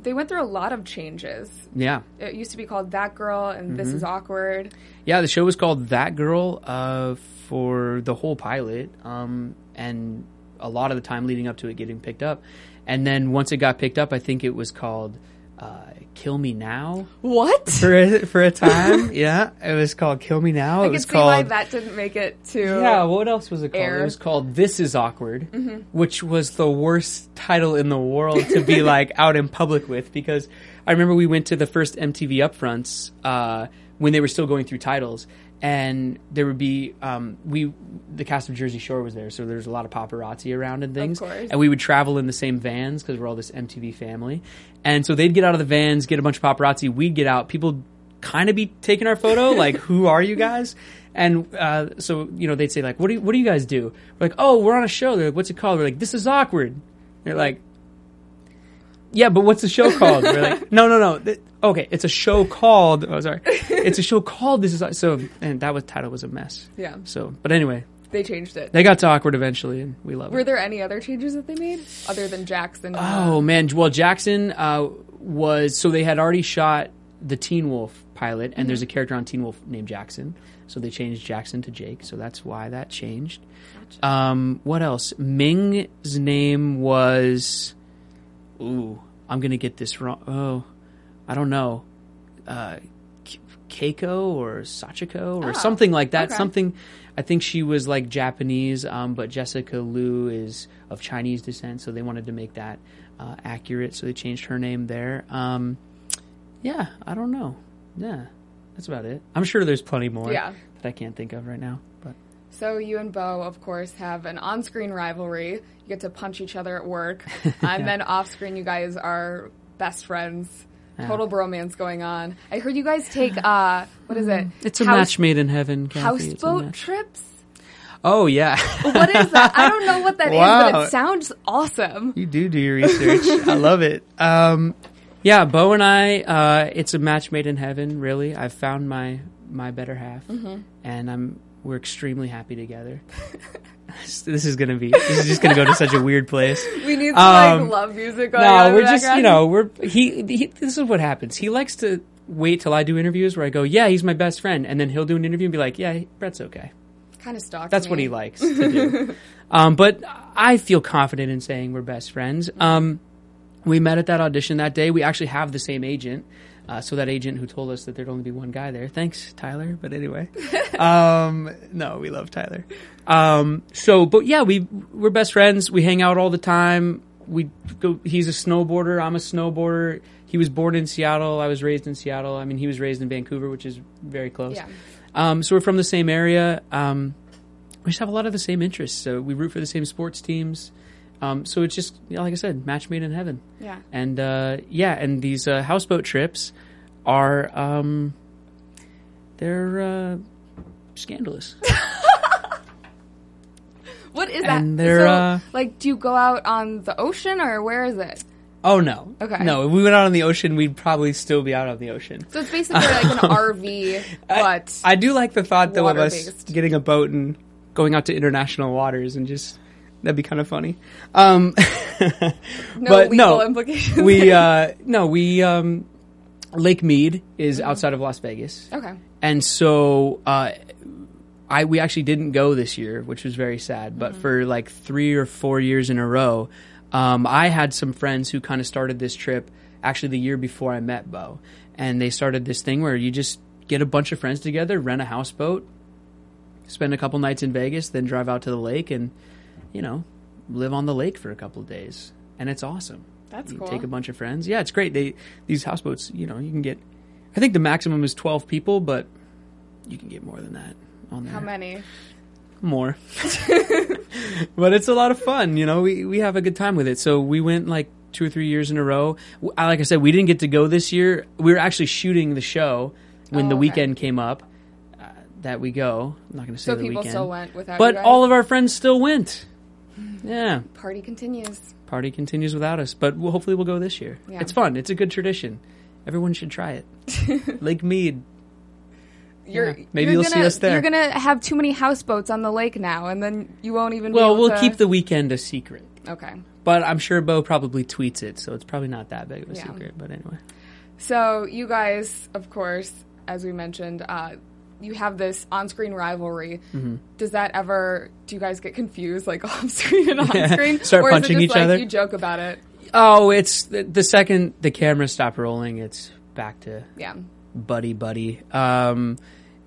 They went through a lot of changes. Yeah, It used to be called That Girl, and This Mm-hmm. Is Awkward. Yeah, the show was called That Girl uh, for the whole pilot, um, and a lot of the time leading up to it getting picked up. And then once it got picked up, I think it was called uh, Kill Me Now What? for a, for a time. yeah, it was called Kill Me Now. I it can was see why called. that didn't make it to. yeah, what else was it called? Air. Mm-hmm. It was called This Is Awkward, which was the worst title in the world to be like out in public with because I remember we went to the first MTV upfronts uh, when they were still going through titles, and there would be um, we the cast of Jersey Shore was there, so there's a lot of paparazzi around and things, course. and we would travel in the same vans because we're all this MTV family, and so they'd get out of the vans, get a bunch of paparazzi, we'd get out, people kind of be taking our photo, like who are you guys? And uh, so you know they'd say like, what do you, what do you guys do? We're like, oh, we're on a show. They're like, what's it called? We're like, this is awkward. They're like, yeah, but what's the show called? We're like, no, no, no. Th- okay, it's a show called. Oh, sorry, it's a show called This Is so. And that was title was a mess. Yeah. So, but anyway, They changed it. they got to awkward eventually, and we love Were it. there any other changes that they made other than Jackson? Oh man, well Jackson uh, was so they had already shot the Teen Wolf pilot, and there's a character on Teen Wolf named Jackson, so they changed Jackson to Jake, so that's why that changed. Um, what else? Ming's name was. Ooh, I'm gonna get this wrong. Oh, I don't know. Uh, Keiko or Sachiko or Oh, something like that. okay. Something. I think she was like Japanese, um, but Jessica Lu is of Chinese descent, so they wanted to make that uh, accurate, so they changed her name there. Um, yeah, I don't know. Yeah, that's about it. I'm sure there's plenty more Yeah. that I can't think of right now. So you and Beau, of course, have an on-screen rivalry. You get to punch each other at work, and then off-screen, you guys are best friends. Total bromance going on. I heard you guys take uh, what is it? It's a House- match made in heaven. Kathy. It's a Houseboat match- trips. Oh yeah, What is that? I don't know what that is, Wow. but it sounds awesome. you do do your research. I love it. Um, yeah, Beau and I. Uh, it's a match made in heaven. Really, I've found my my better half, Mm-hmm. and I'm we're extremely happy together. this is gonna be. This is just gonna go to such a weird place. We need some Um, like love music going. No, we're just background. you know we're he, he. This is what happens. He likes to wait till I do interviews where I go, yeah, he's my best friend, and then he'll do an interview and be like, yeah, Brett's okay. kind of stalks. That's what he likes to do. um, but I feel confident in saying we're best friends. Um, we met at that audition that day. We actually have the same agent. Uh, so that agent who told us that there'd only be one guy there. Thanks, Tyler. But anyway, um, no, we love Tyler. Um, so, but yeah, we we're best friends. We hang out all the time. We go. He's a snowboarder. I'm a snowboarder. He was born in Seattle. I was raised in Seattle. I mean, he was raised in Vancouver, which is very close. Yeah. Um, so we're from the same area. Um, we just have a lot of the same interests. So we root for the same sports teams. Um, so it's just, like I said, match made in heaven. Yeah. And uh, yeah, and these uh, houseboat trips are um, they're uh, scandalous. What is that? And they're, so, uh, like, do you go out on the ocean or where is it? oh no, Okay. no. If we went out on the ocean, we'd probably still be out on the ocean. So it's basically like an RV, but I do like the thought though of us getting a boat and going out to international waters and just that'd be kind of funny. Um, no but legal no, implications. we uh, no we um, Lake Mead is Mm-hmm. outside of Las Vegas, okay. and so uh, I we actually didn't go this year, which was very sad. Mm-hmm. But for like three or four years in a row, um, I had some friends who kind of started this trip actually the year before I met Beau, and they started this thing where you just get a bunch of friends together, rent a houseboat, spend a couple nights in Vegas, then drive out to the lake, and you know live on the lake for a couple of days, and it's awesome. That's you cool. take a bunch of friends. Yeah, it's great. They these houseboats, you know, you can get. I think the maximum is twelve people, but you can get more than that on there. How many? More. but it's a lot of fun. You know, we we have a good time with it. So we went like two or three years in a row. I- Like I said, we didn't get to go this year. We were actually shooting the show when Oh, the okay. weekend came up uh, that we go. I'm not going to say So the people weekend. still went without but all of our friends still went. Yeah, Party continues. party continues without us, but we'll, hopefully we'll go this year. Yeah. It's fun. It's a good tradition. Everyone should try it. Lake Mead. You're, Yeah. Maybe you're you'll see us there. You're gonna have too many houseboats on the lake now, and then you won't even. Well, be able we'll to... keep the weekend a secret. Okay. But I'm sure Beau probably tweets it, so it's probably not that big of a Yeah. secret. But anyway. So you guys, of course, as we mentioned, uh, you have this on-screen rivalry. Mm-hmm. Does that ever? Do you guys get confused, like off-screen and on-screen, Start or punching is it just each like other? you joke about it? Oh, it's the, the second the cameras stop rolling, it's back to Yeah. buddy buddy. Um,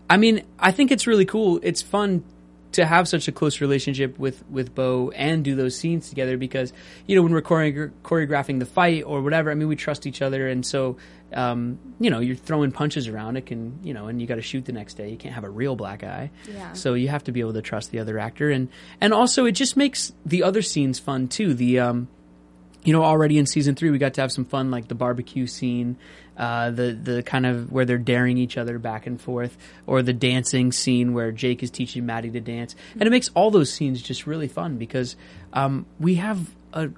I mean, I think it's really cool. It's fun to have such a close relationship with with Beau and do those scenes together because you know when we're choreo- choreographing the fight or whatever. I mean, we trust each other, and so um, you know you're throwing punches around. It can you know, and you got to shoot the next day. You can't have a real black eye. Yeah. So you have to be able to trust the other actor, and and also it just makes the other scenes fun too. The um, you know, already in season three, we got to have some fun, like the barbecue scene, uh, the the kind of where they're daring each other back and forth, or the dancing scene where Jake is teaching Matty to dance, and it makes all those scenes just really fun because um, we have a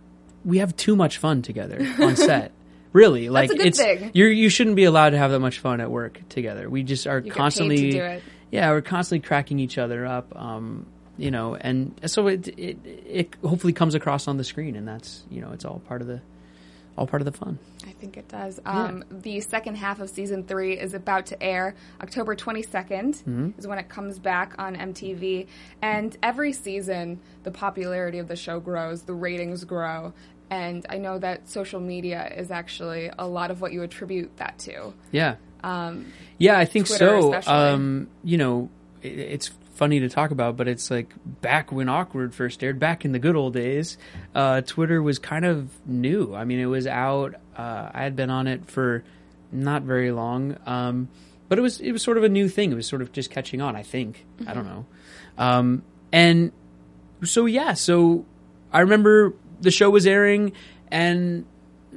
we have too much fun together on set. Really, like it's thing. you're you shouldn't be allowed to have that much fun at work together. We just are You get paid to constantly yeah, we're constantly cracking each other up. Um, you know, and so it, it it hopefully comes across on the screen, and that's you know it's all part of the all part of the fun. I think it does. Um, The second half of season three is about to air. October 22nd Mm-hmm. is when it comes back on MTV. And every season, the popularity of the show grows, the ratings grow. And I know that social media is actually a lot of what you attribute that to. Yeah, Um, yeah, I think Twitter so. Um, you know, it, it's funny to talk about, but it's like back when awkward first aired, back in the good old days, uh, Twitter was kind of new. I mean, it was out. Uh, I had been on it for not very long, um, but it was it was sort of a new thing. It was sort of just catching on. I think I don't know, um, and so yeah, so I remember the show was airing and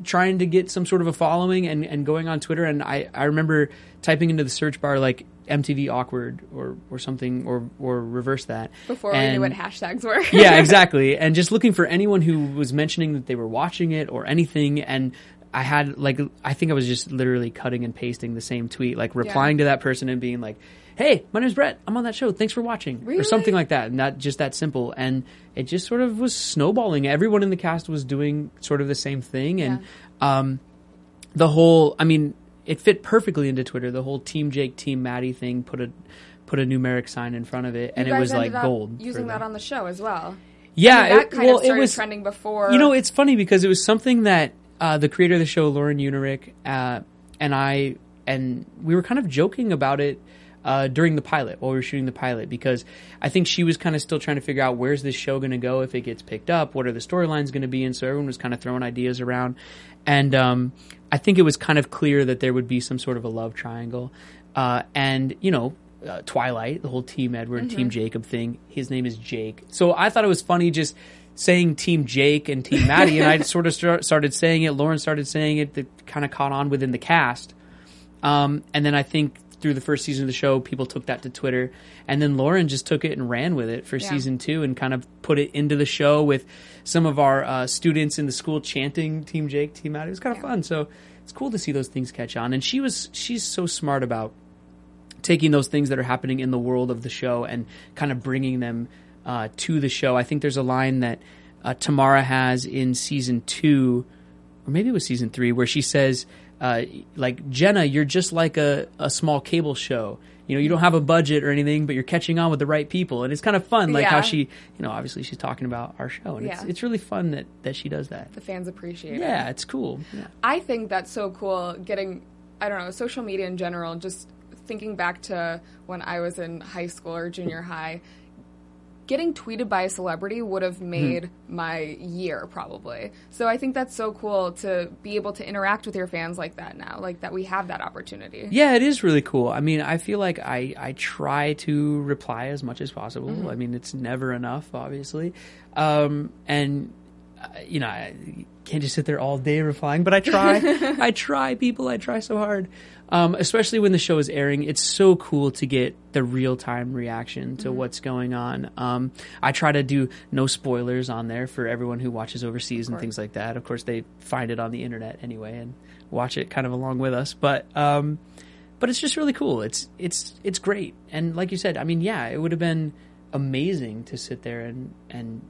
trying to get some sort of a following and, and going on Twitter and I, I remember typing into the search bar like MTV awkward or, or something or or reverse that. before we knew what hashtags were. yeah, exactly. And just looking for anyone who was mentioning that they were watching it or anything. And I had like, I think I was just literally cutting and pasting the same tweet, like replying to that person and being like, "Hey, my name's Brett. I'm on that show. Thanks for watching," Really? or something like that. Not just that simple. And it just sort of was snowballing. Everyone in the cast was doing sort of the same thing, and um, the whole. I mean, it fit perfectly into Twitter. The whole Team Jake, Team Matty thing put a put a numeric sign in front of it, and it was like gold. Using that on the show as well. Yeah, I mean, that it- kind well, of started it was trending before. You know, it's funny because it was something that uh, the creator of the show, Lauren Iungerich, uh, and I, and we were kind of joking about it uh, during the pilot while we were shooting the pilot because I think she was kind of still trying to figure out where's this show going to go if it gets picked up, what are the storylines going to be, and so everyone was kind of throwing ideas around, and um, I think it was kind of clear that there would be some sort of a love triangle, uh, and you know. Uh, Twilight, the whole Team Edward, Team Jacob thing. His name is Jake. So I thought it was funny just saying Team Jake and Team Matty, and I sort of start, started saying it. Lauren started saying it. That kind of caught on within the cast. Um, and then I think through the first season of the show, people took that to Twitter, and then Lauren just took it and ran with it for Yeah. season two, and kind of put it into the show with some of our uh, students in the school chanting Team Jake, Team Matty. It was kind of Yeah. fun. So it's cool to see those things catch on. And she was she's so smart about taking those things that are happening in the world of the show and kind of bringing them uh, to the show. I think there's a line that uh, Tamara has in season two, or maybe it was season three, where she says, uh, like, Jenna, you're just like a, a small cable show. You know, you don't have a budget or anything, but you're catching on with the right people. And it's kind of fun, like how she, you know, obviously she's talking about our show. And it's, Yeah. it's really fun that, that she does that. the fans appreciate it. Yeah, it's cool. Yeah. I think that's so cool getting I don't know, social media in general, just thinking back to when I was in high school or junior high, getting tweeted by a celebrity would have made my year probably. So I think that's so cool to be able to interact with your fans like that now, like that we have that opportunity. Yeah, it is really cool. I mean, I feel like I, I try to reply as much as possible. I mean, it's never enough, obviously. Um, and uh, you know, I can't just sit there all day replying, but I try. I try, people. I try so hard. Um, especially when the show is airing, it's so cool to get the real time reaction to what's going on. Um, I try to do no spoilers on there for everyone who watches overseas and things like that. Of course, they find it on the internet anyway and watch it kind of along with us. But um, but it's just really cool. It's it's it's great. And like you said, I mean, yeah, it would have been amazing to sit there and and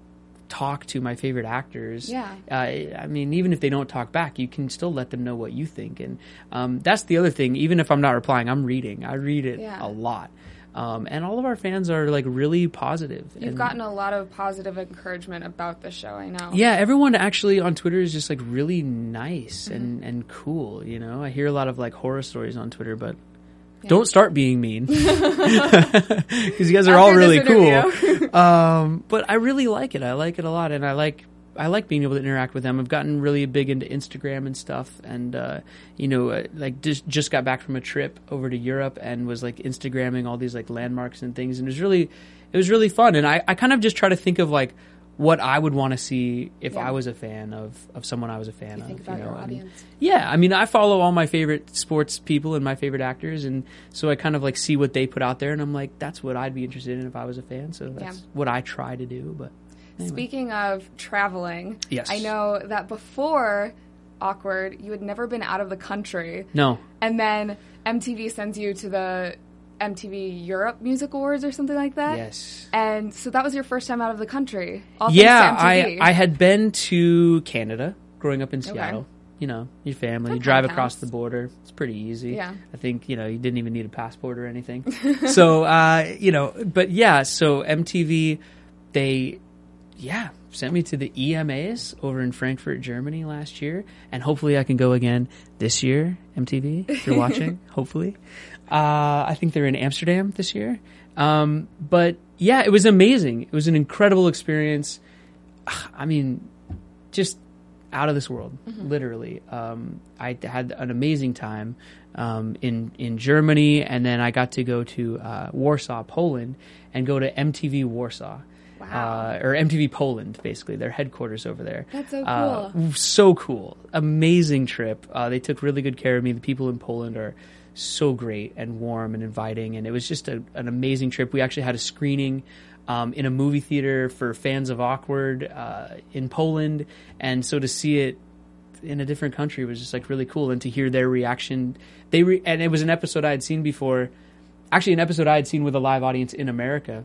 talk to my favorite actors. Yeah. Uh, I mean, even if they don't talk back, you can still let them know what you think. And um, that's the other thing. Even if I'm not replying, I'm reading. I read it Yeah. a lot. Um, and all of our fans are like really positive. You've and, gotten a lot of positive encouragement about the show. I know. yeah, everyone actually on Twitter is just like really nice Mm-hmm. and, and cool. You know, I hear a lot of like horror stories on Twitter, but don't start being mean because you guys are all really cool. um, but I really like it. I like it a lot, and I like I like being able to interact with them. I've gotten really big into Instagram and stuff, and uh, you know, uh, like just just got back from a trip over to Europe and was like Instagramming all these like landmarks and things, and it was really it was really fun. And I I kind of just try to think of like what I would want to see if Yeah. I was a fan of of someone I was a fan You of. think about know, your and- audience. yeah, I mean, I follow all my favorite sports people and my favorite actors, and so I kind of like see what they put out there, and I'm like, that's what I'd be interested in if I was a fan. So that's Yeah. what I try to do. But anyway. Speaking of traveling, Yes. I know that before Awkward, you had never been out of the country. no, And then MTV sends you to the MTV Europe Music Awards or something like that. yes, And so that was your first time out of the country. All yeah, I I had been to Canada growing up in Seattle. You know, your family, That you drive kinda across the border. It's pretty easy. Yeah. I think you know you didn't even need a passport or anything. so uh, you know, but yeah, so MTV, they, yeah, sent me to the EMAs over in Frankfurt, Germany last year, and hopefully I can go again this year. MTV, if you're watching, hopefully. Uh, I think they're in Amsterdam this year. Um, but yeah, it was amazing. It was an incredible experience. I mean, just out of this world, literally. Um, I had an amazing time um, in in Germany, and then I got to go to uh, Warsaw, Poland, and go to MTV Warsaw. Wow. Uh, or MTV Poland, basically their headquarters over there. That's so Uh, cool. so cool, amazing trip. Uh, they took really good care of me. The people in Poland are so great and warm and inviting, and it was just a, an amazing trip. We actually had a screening um, in a movie theater for fans of Awkward uh, in Poland, and so to see it in a different country was just like really cool, and to hear their reaction. They re- and it was an episode I had seen before, actually an episode I had seen with a live audience in America.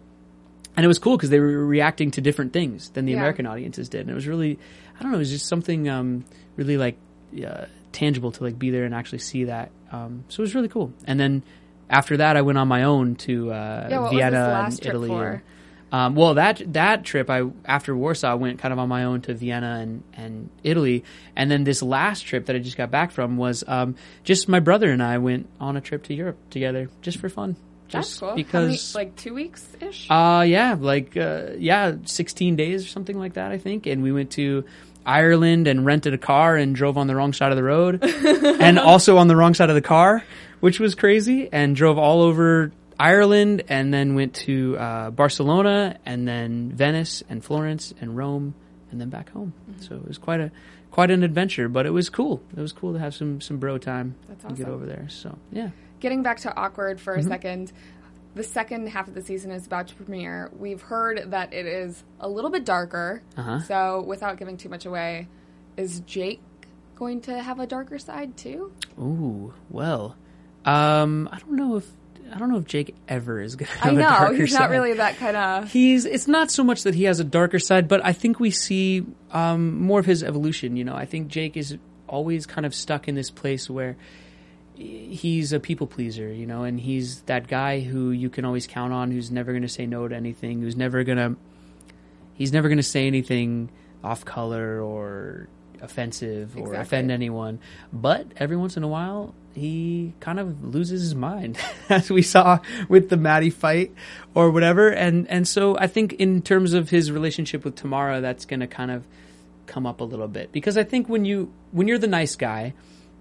And it was cool because they were reacting to different things than the Yeah. American audiences did, and it was really, I don't know, it was just something um, really like uh, tangible to like be there and actually see that. Um, so it was really cool. And then after that, I went on my own to uh, Yeah, Vienna and Italy. and- um, well, that that trip, I after Warsaw, I went kind of on my own to Vienna and, and Italy, and then this last trip that I just got back from was um, just my brother and I went on a trip to Europe together, just for fun. That's Just cool. How because many, like two weeks ish. uh, yeah, like uh, yeah, sixteen days or something like that, I think. And we went to Ireland and rented a car and drove on the wrong side of the road, and also on the wrong side of the car, which was crazy. And drove all over Ireland, and then went to uh, Barcelona, and then Venice and Florence and Rome, and then back home. Mm-hmm. So it was quite a quite an adventure, but it was cool. It was cool to have some some bro time That's and get over there. So yeah. Getting back to Awkward for Mm-hmm. a second, the second half of the season is about to premiere. We've heard that it is a little bit darker. Uh-huh. So, without giving too much away, is Jake going to have a darker side too? Ooh, well, um, I don't know if I don't know if Jake ever is going to have I a know darker he's side. not really that kind of. He's. It's not so much that he has a darker side, but I think we see um, more of his evolution. You know, I think Jake is always kind of stuck in this place where he's a people pleaser, you know, and he's that guy who you can always count on, who's never going to say no to anything, who's never going to, he's never going to say anything off color or offensive or offend anyone. But every once in a while, he kind of loses his mind, as we saw with the Matty fight or whatever. And and so I think in terms of his relationship with Tamara, that's going to kind of come up a little bit because I think when you when you're the nice guy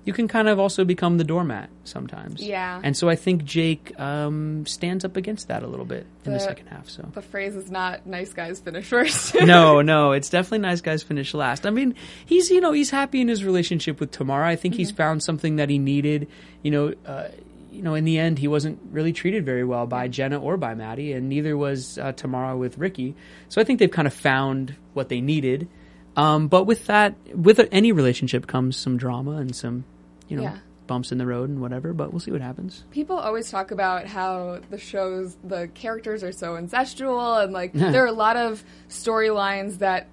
you can kind of also become the doormat sometimes. Yeah. And so I think Jake um, stands up against that a little bit in the The- second half. So The phrase is not "nice guys finish first. no, no, it's definitely nice guys finish last. I mean, he's you know he's happy in his relationship with Tamara. I think he's found something that he needed. You know, uh, you know, in the end, he wasn't really treated very well by Jenna or by Matty, and neither was uh, Tamara with Ricky. So I think they've kind of found what they needed. Um, but with that, with any relationship comes some drama and some, you know, Yeah. bumps in the road and whatever. But we'll see what happens. People always talk about how the shows, the characters are so incestual, and like there are a lot of storylines that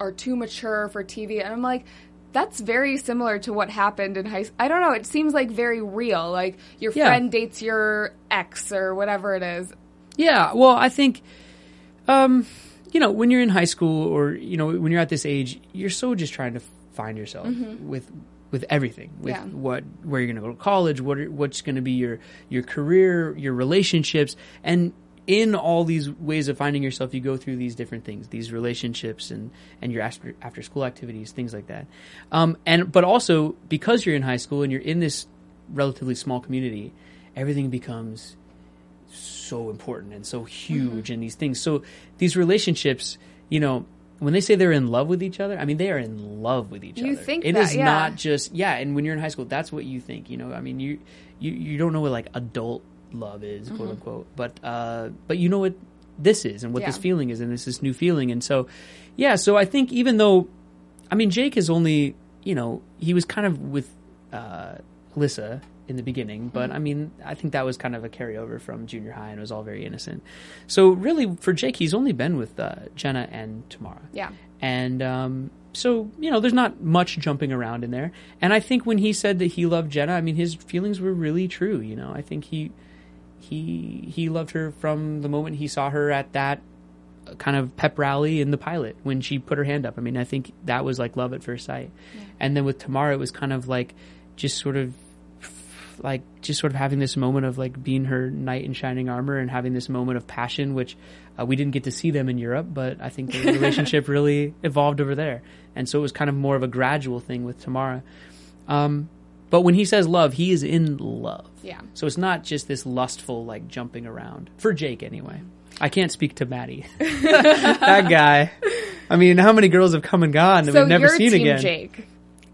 are too mature for TV. And I'm like, that's very similar to what happened in high school. I don't know. It seems like very real. Like your Yeah. friend dates your ex or whatever it is. Yeah, well, I think, um, you know, when you're in high school or you know when you're at this age, you're so just trying to find yourself with with everything, with Mm-hmm. Yeah. what where you're going to go to college, what are, what's going to be your your career, your relationships, and in all these ways of finding yourself, you go through these different things, these relationships and and your after after school activities, things like that. Um, and but also because you're in high school and you're in this relatively small community, everything becomes so important and so huge and these things. So these relationships, you know, when they say they're in love with each other, I mean they are in love with each other. You other. think It that, is yeah. not just yeah, and when you're in high school, that's what you think, you know. I mean you you, you don't know what like adult love is, Mm-hmm. quote unquote. But uh but you know what this is and what this feeling is and it's this is new feeling. And so yeah, so I think even though I mean Jake is only, you know, he was kind of with uh Alyssa in the beginning, but Mm-hmm. I mean, I think that was kind of a carryover from junior high and it was all very innocent. So really, for Jake, he's only been with uh, Jenna and Tamara. Yeah. And um, so, you know, there's not much jumping around in there. And I think when he said that he loved Jenna, I mean, his feelings were really true. You know, I think he he he loved her from the moment he saw her at that uh, kind of pep rally in the pilot when she put her hand up. I mean, I think that was like love at first sight. And then with Tamara, it was kind of like just sort of like just sort of having this moment of like being her knight in shining armor and having this moment of passion, which uh, we didn't get to see them in Europe, but I think the relationship really evolved over there, and so it was kind of more of a gradual thing with Tamara. Um, but when he says love, he is in love. Yeah. So it's not just this lustful like jumping around for Jake anyway. I can't speak to Matty, that guy. I mean, how many girls have come and gone that So we've never seen again? Jake.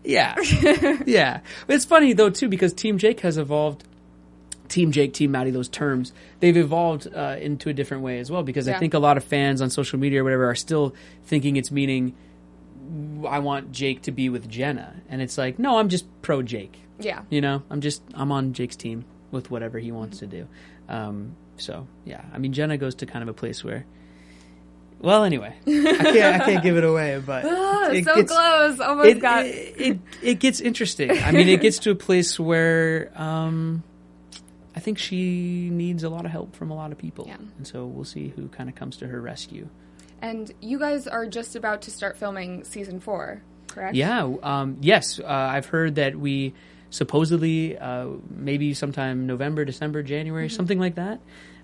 Yeah. yeah. It's funny though too because Team Jake has evolved. Team Jake, Team Matty, those terms they've evolved uh, into a different way as well. Because I think a lot of fans on social media or whatever are still thinking it's meaning I want Jake to be with Jenna, and it's like no, I'm just pro Jake. Yeah. You know, I'm just I'm on Jake's team with whatever he wants to do. Um, so yeah, I mean Jenna goes to kind of a place where. Well, anyway, I can't I can't give it away, but Ah, it so gets- close. Almost it, got. it, it it gets interesting. I mean, it gets to a place where um, I think she needs a lot of help from a lot of people, Yeah. and so we'll see who kind of comes to her rescue. and you guys are just about to start filming season four, correct? Yeah, um, yes, uh, I've heard that we supposedly uh, maybe sometime November, December, January, something like that.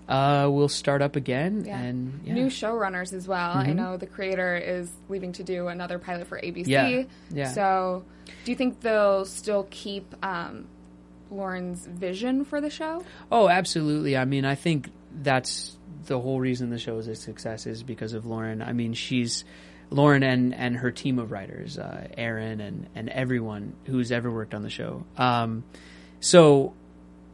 Uh, we'll start up again, Mm-hmm. Yeah. and yeah. New showrunners as well. I Mhm. know the creator is leaving to do another pilot for ABC. Yeah, yeah. So, do you think they'll still keep um, Lauren's vision for the show? Oh, absolutely. I mean, I think that's the whole reason the show is a success is because of Lauren. I mean, she's Lauren and and her team of writers, uh, Aaron and and everyone who's ever worked on the show. Um, so.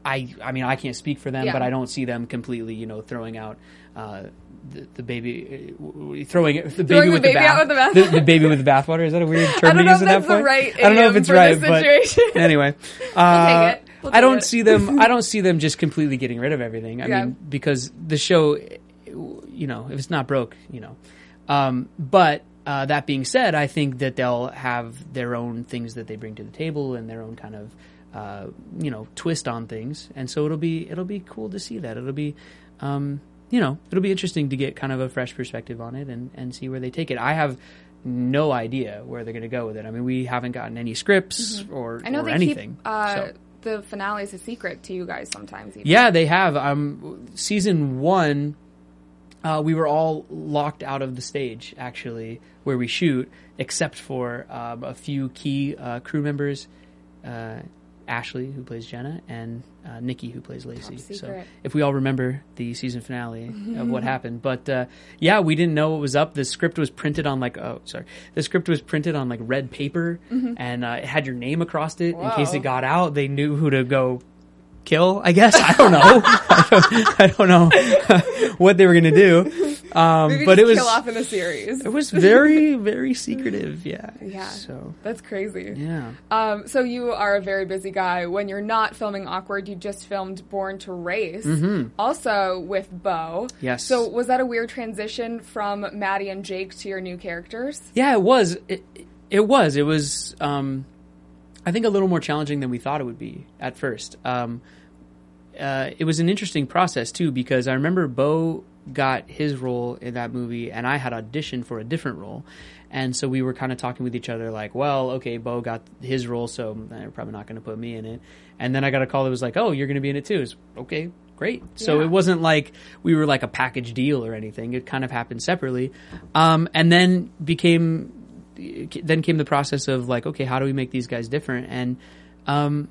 I, I mean, I can't speak for them, Yeah. but I don't see them completely, you know, throwing out uh, the, the baby, uh, throwing it, the baby the with baby the bath, out with the bath- the, the baby with the bathwater. Is that a weird term to use at that point? right I don't know if it's right, but anyway, uh, it. We'll I don't it. see them. I don't see them just completely getting rid of everything. I Yeah. mean, because the show, you know, if it's not broke, you know. Um, but uh, that being said, I think that they'll have their own things that they bring to the table and their own kind of, uh, you know, twist on things. And so it'll be it'll be cool to see that. It'll be. Um, you know, it'll be interesting to get kind of a fresh perspective on it and, and see where they take it. I have no idea where they're going to go with it. I mean, we haven't gotten any scripts or, Mm-hmm. I know or they anything. keep uh, so. the finales a secret to you guys sometimes. Even. Yeah, they have. Um, season one, uh, we were all locked out of the stage actually where we shoot, except for um, a few key uh, crew members. Ashley, who plays Jenna, and uh, Nikki, who plays Lacey. So if we all remember the season finale of what happened, but uh, yeah, we didn't know what was up. The script was printed on like oh sorry, the script was printed on like red paper, and uh, it had your name across it in case it got out. They knew who to go kill. I guess I don't know. I, don't, I don't know what they were gonna do. Um, but it was kill off in a series. it was very very secretive. Yeah. Yeah. So That's crazy. yeah. Um, so you are a very busy guy. When you're not filming Awkward, you just filmed Born to Race, also with Beau. Mm-hmm. Yes. So was that a weird transition from Matty and Jake to your new characters? Yeah, it was. It, it was. It was. Um, I think a little more challenging than we thought it would be at first. Um, uh, it was an interesting process too because I remember Beau got his role in that movie and I had auditioned for a different role. And so we were kind of talking with each other like, well, okay, Beau got his role, so they're probably not going to put me in it. And then I got a call that was like, oh, you're going to be in it too. It's okay, great. So Yeah. it wasn't like we were like a package deal or anything. It kind of happened separately. Um, and then became, then came the process of like, okay, how do we make these guys different? And, um,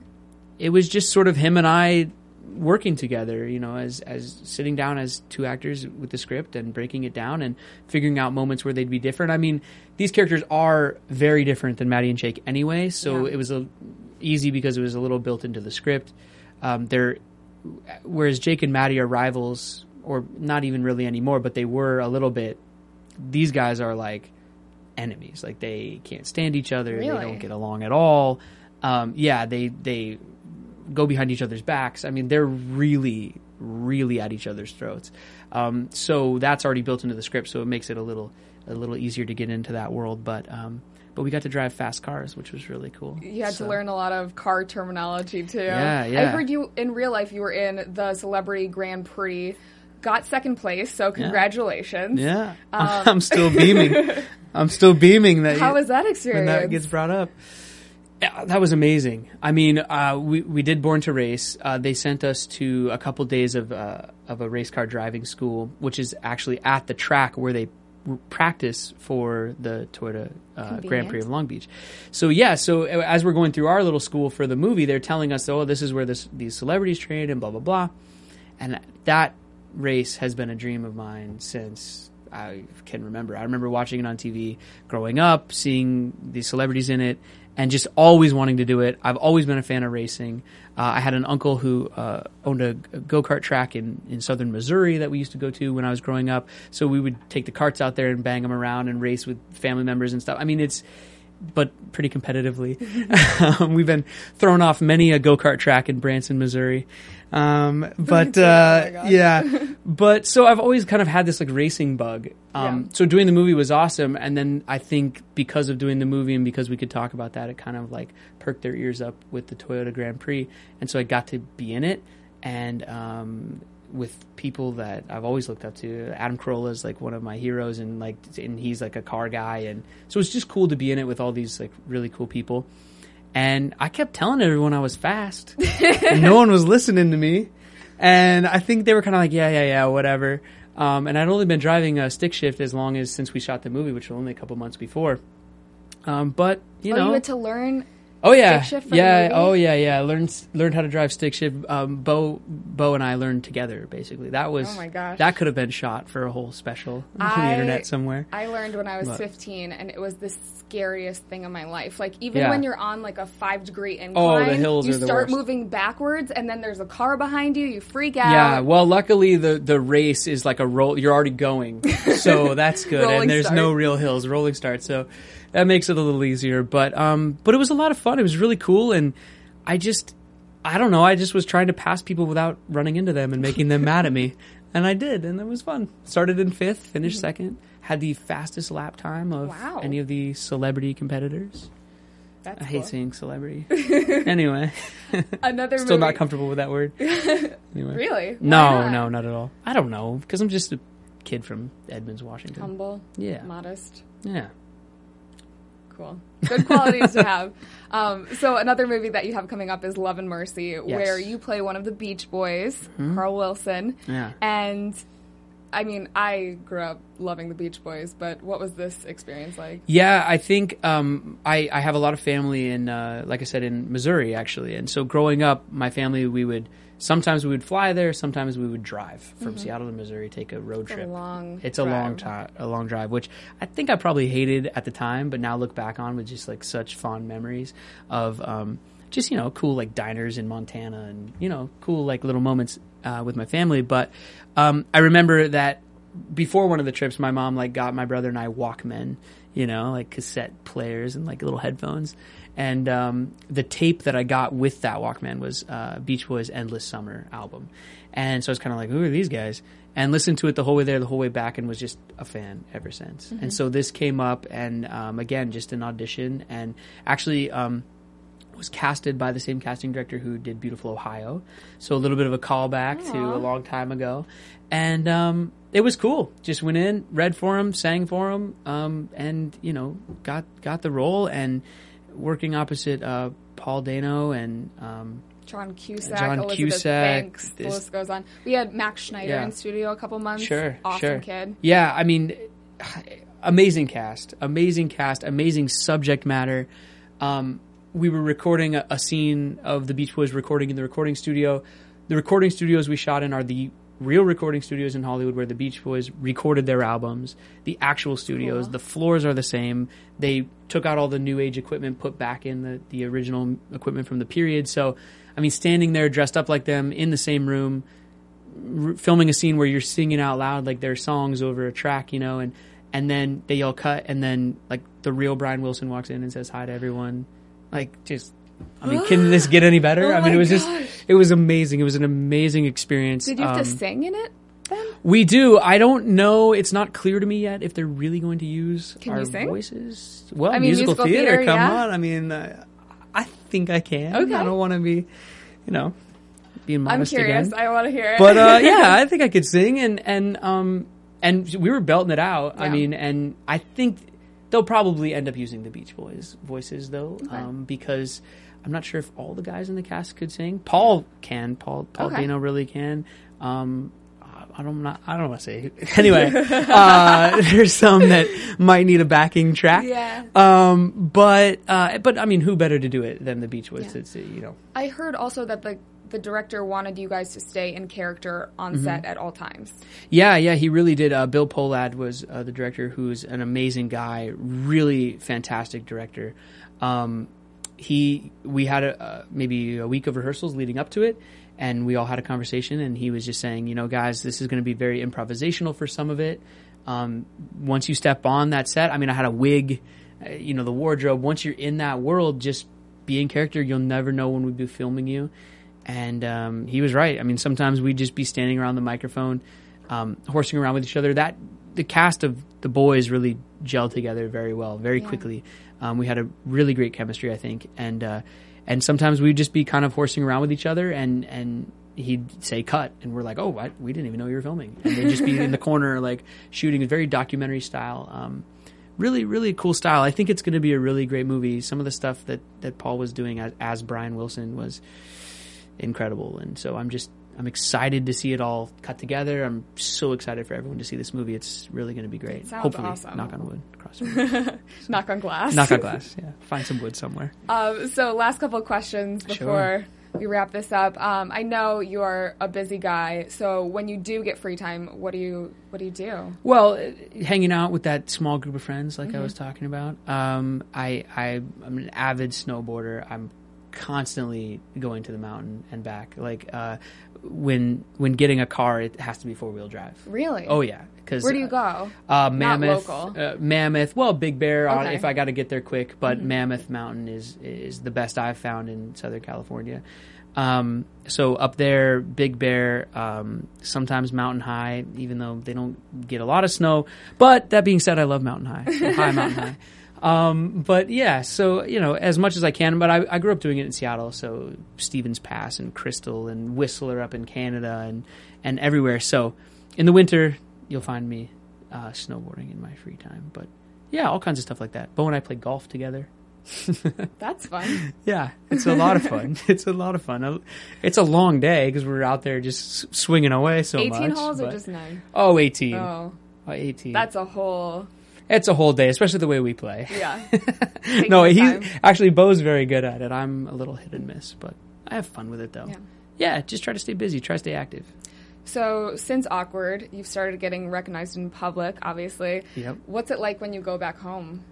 it was just sort of him and I working together, you know, as as sitting down as two actors with the script and breaking it down and figuring out moments where they'd be different. I mean, these characters are very different than Matty and Jake anyway, so Yeah. it was a, easy because it was a little built into the script. Um, they're whereas Jake and Matty are rivals, or not even really anymore, but they were a little bit. These guys are like enemies. Like they can't stand each other. They don't get along at all. Um, yeah, they they go behind each other's backs. I mean, they're really really at each other's throats. Um, so that's already built into the script, so it makes it a little a little easier to get into that world. But um, but we got to drive fast cars, which was really cool. You had So- to learn a lot of car terminology too. Yeah, yeah. I heard you in real life. You were in the Celebrity Grand Prix, got second place. So congratulations. Yeah, I'm still beaming. I'm still beaming that. How you- was that experience? when experience? that gets brought up. Yeah, that was amazing. I mean, uh, we we did Born to Race. Uh, they sent us to a couple days of uh, of a race car driving school, which is actually at the track where they r- practice for the Toyota uh, Grand Prix of Long Beach. So yeah, so uh, as we're going through our little school for the movie, they're telling us, oh, this is where this these celebrities train and blah blah blah, and that race has been a dream of mine since I can remember. I remember watching it on TV growing up, seeing these celebrities in it, and just always wanting to do it. I've always been a fan of racing. Uh, I had an uncle who uh, owned a, go kart track in, in southern Missouri that we used to go to when I was growing up. So we would take the carts out there and bang them around and race with family members and stuff. I mean, it's but pretty competitively. um, we've been thrown off many a go kart track in Branson, Missouri. Um, but Oh uh, gosh. yeah, but so I've always kind of had this like racing bug. Um, Yeah. So doing the movie was awesome, and then I think because of doing the movie and because we could talk about that, it kind of like perked their ears up with the Toyota Grand Prix, and so I got to be in it and um, with people that I've always looked up to. Adam Carolla is like one of my heroes, and like and he's like a car guy, and so it's just cool to be in it with all these like really cool people. And I kept telling everyone I was fast, and no one was listening to me. And I think they were kind of like, yeah, yeah, yeah, whatever. Um, and I'd only been driving a stick shift as long as since we shot the movie, which was only a couple months before. Um, but you oh, know, you had to learn. Oh yeah, stick shift for the yeah. movie? Oh yeah, yeah. Learned learned how to drive stick shift. Um, Beau Beau and I learned together. Basically, that was. Oh my gosh. That could have been shot for a whole special on the internet somewhere. I learned when I was But- 15, and it was the scariest thing of my life. Like even Yeah. when you're on like a five degree incline, Oh, the hills you are the start moving backwards, and then there's a car behind you. You freak out. Yeah. Well, luckily the the race is like a roll. You're already going, so that's good. And there's no real hills, rolling start. So that makes it a little easier. But um, but it was a lot of fun. It was really cool, and I just. I don't know. I just was trying to pass people without running into them and making them mad at me. And I did, and it was fun. Started in fifth, finished second, had the fastest lap time of Wow. any of the celebrity competitors. That's I hate cool. saying celebrity. anyway, Another still movie. not comfortable with that word. Anyway. Really? No, no, not at all. I don't know because I'm just a kid from Edmonds, Washington. Humble, yeah, modest. yeah. Cool. Good qualities to have. Um, so another movie that you have coming up is Love and Mercy, where you play one of the Beach Boys, Carl Wilson, Mm-hmm. Yeah. and I mean, I grew up loving the Beach Boys, but what was this experience like? Yeah, I think um, I, I have a lot of family in, uh, like I said, in Missouri actually, and so growing up, my family we would sometimes we would fly there, sometimes we would drive from Seattle to Missouri, take a road Mm-hmm. a trip. long it's a long drive. time, a long drive, which I think I probably hated at the time, but now look back on with just like such fond memories of um, just you know cool like diners in Montana and you know cool like little moments uh, with my family. But um, I remember that before one of the trips, my mom like got my brother and I Walkmen, you know, like cassette players and like little headphones. And um, the tape that I got with that Walkman was uh, Beach Boys' "Endless Summer" album, and so I was kind of like, "Who are these guys?" And listened to it the whole way there, the whole way back, and was just a fan ever since. And so this came up, and um, again, just an audition, and actually. Um, was casted by the same casting director who did Beautiful Ohio. So a little bit of a callback to a long time ago. And um, it was cool. Just went in, read for him, sang for him, um, and, you know, got got the role and working opposite uh, Paul Dano and um, John Cusack, John Elizabeth Cusack, Banks, the list goes on. We had Max Schneider Yeah. in studio a couple months. Sure, awesome sure. kid. Yeah, I mean, amazing cast, amazing cast, amazing subject matter. Um, we were recording a, a scene of the Beach Boys recording in the recording studio. The recording studios we shot in are the real recording studios in Hollywood where the Beach Boys recorded their albums. The actual studios, the floors are the same. They took out all the new age equipment, put back in the, the original equipment from the period. So, I mean, standing there dressed up like them in the same room, r- filming a scene where you're singing out loud like their songs over a track, you know, and and then they all cut, and then like the real Brian Wilson walks in and says hi to everyone, like just. I mean, can this get any better? Oh I mean, it was just, it was amazing. It was an amazing experience. Did you have to Um, sing in it then? we do. I don't know. It's not clear to me yet if they're really going to use Can our you sing? voices. Well, I mean, musical, musical theater, theater, come yeah. on. I mean, uh, I think I can. Okay. I don't want to be, you know, being modest I'm curious. again. I want to hear it. but uh, yeah, I think I could sing, and and um and we were belting it out. I mean, and I think they'll probably end up using the Beach Boys voices though, um, because I'm not sure if all the guys in the cast could sing. Paul can. Paul Paul Okay. Dano really can. Um, I don't not I don't want to say anyway. uh, there's some that might need a backing track. Yeah. Um, but uh, but I mean, who better to do it than the Beach Boys? Yeah. It's, you know. I heard also that the the director wanted you guys to stay in character on Mm-hmm. set at all times. Yeah, yeah, he really did. Uh, Bill Pohlad was uh, the director, who's an amazing guy, really fantastic director. Um, he, we had a, uh, maybe a week of rehearsals leading up to it, and we all had a conversation. And he was just saying, you know, guys, this is going to be very improvisational for some of it. Um, once you step on that set, I mean, I had a wig, uh, you know, the wardrobe. Once you're in that world, just be in character. You'll never know when we'd be filming you. And um, he was right. I mean, sometimes we'd just be standing around the microphone, um, horsing around with each other. That the cast of the boys really gelled together very well, very quickly. Um, we had a really great chemistry, I think, and uh, and sometimes we'd just be kind of horsing around with each other, and and he'd say cut, and we're like, oh, what? We didn't even know you were filming, and they'd just be in the corner like shooting, a very documentary style. Um, really, really cool style. I think it's going to be a really great movie. Some of the stuff that that Paul was doing as, as Brian Wilson was incredible, and so I'm just I'm excited to see it all cut together. I'm so excited for everyone to see this movie. It's really going to be great. Sounds Hopefully, awesome. knock on wood, cross wood. Knock on glass. knock on glass. Yeah, find some wood somewhere. Um, so, last couple of questions before we wrap this up. Um, I know you're a busy guy, so when you do get free time, what do you what do you do? Well, hanging out with that small group of friends, like I Mm-hmm. was talking about. Um, I, I I'm an avid snowboarder. I'm constantly going to the mountain and back. Like uh, when when getting a car, it has to be four wheel drive. Really? Oh yeah, because Where do you go? Uh, Not Mammoth, local. Uh, Mammoth. Well, Big Bear Okay. Mm-hmm. if I got to get there quick, but Mammoth Mountain is is the best I've found in Southern California. Um, so up there, Big Bear, um, sometimes Mountain High, even though they don't get a lot of snow. But that being said, I love Mountain High, so high Mountain High. Um, but yeah, so you know, as much as I can. But I, I grew up doing it in Seattle, so Stevens Pass and Crystal and Whistler up in Canada and and everywhere. So in the winter, you'll find me uh, snowboarding in my free time. But yeah, all kinds of stuff like that. Beau and I play golf together. That's fun. Yeah, it's a lot of fun. It's a lot of fun. It's a long day because we're out there just swinging away so 18 much. 18 holes or just nine? Oh, 18. Oh, Oh, 18. that's a whole. It's a whole day, especially the way we play. Yeah. no, he time. actually Beau's very good at it. I'm a little hit and miss, but I have fun with it though. Yeah. Yeah, just try to stay busy, try to stay active. So, since Awkward, you've started getting recognized in public, obviously. Yep. What's it like when you go back home?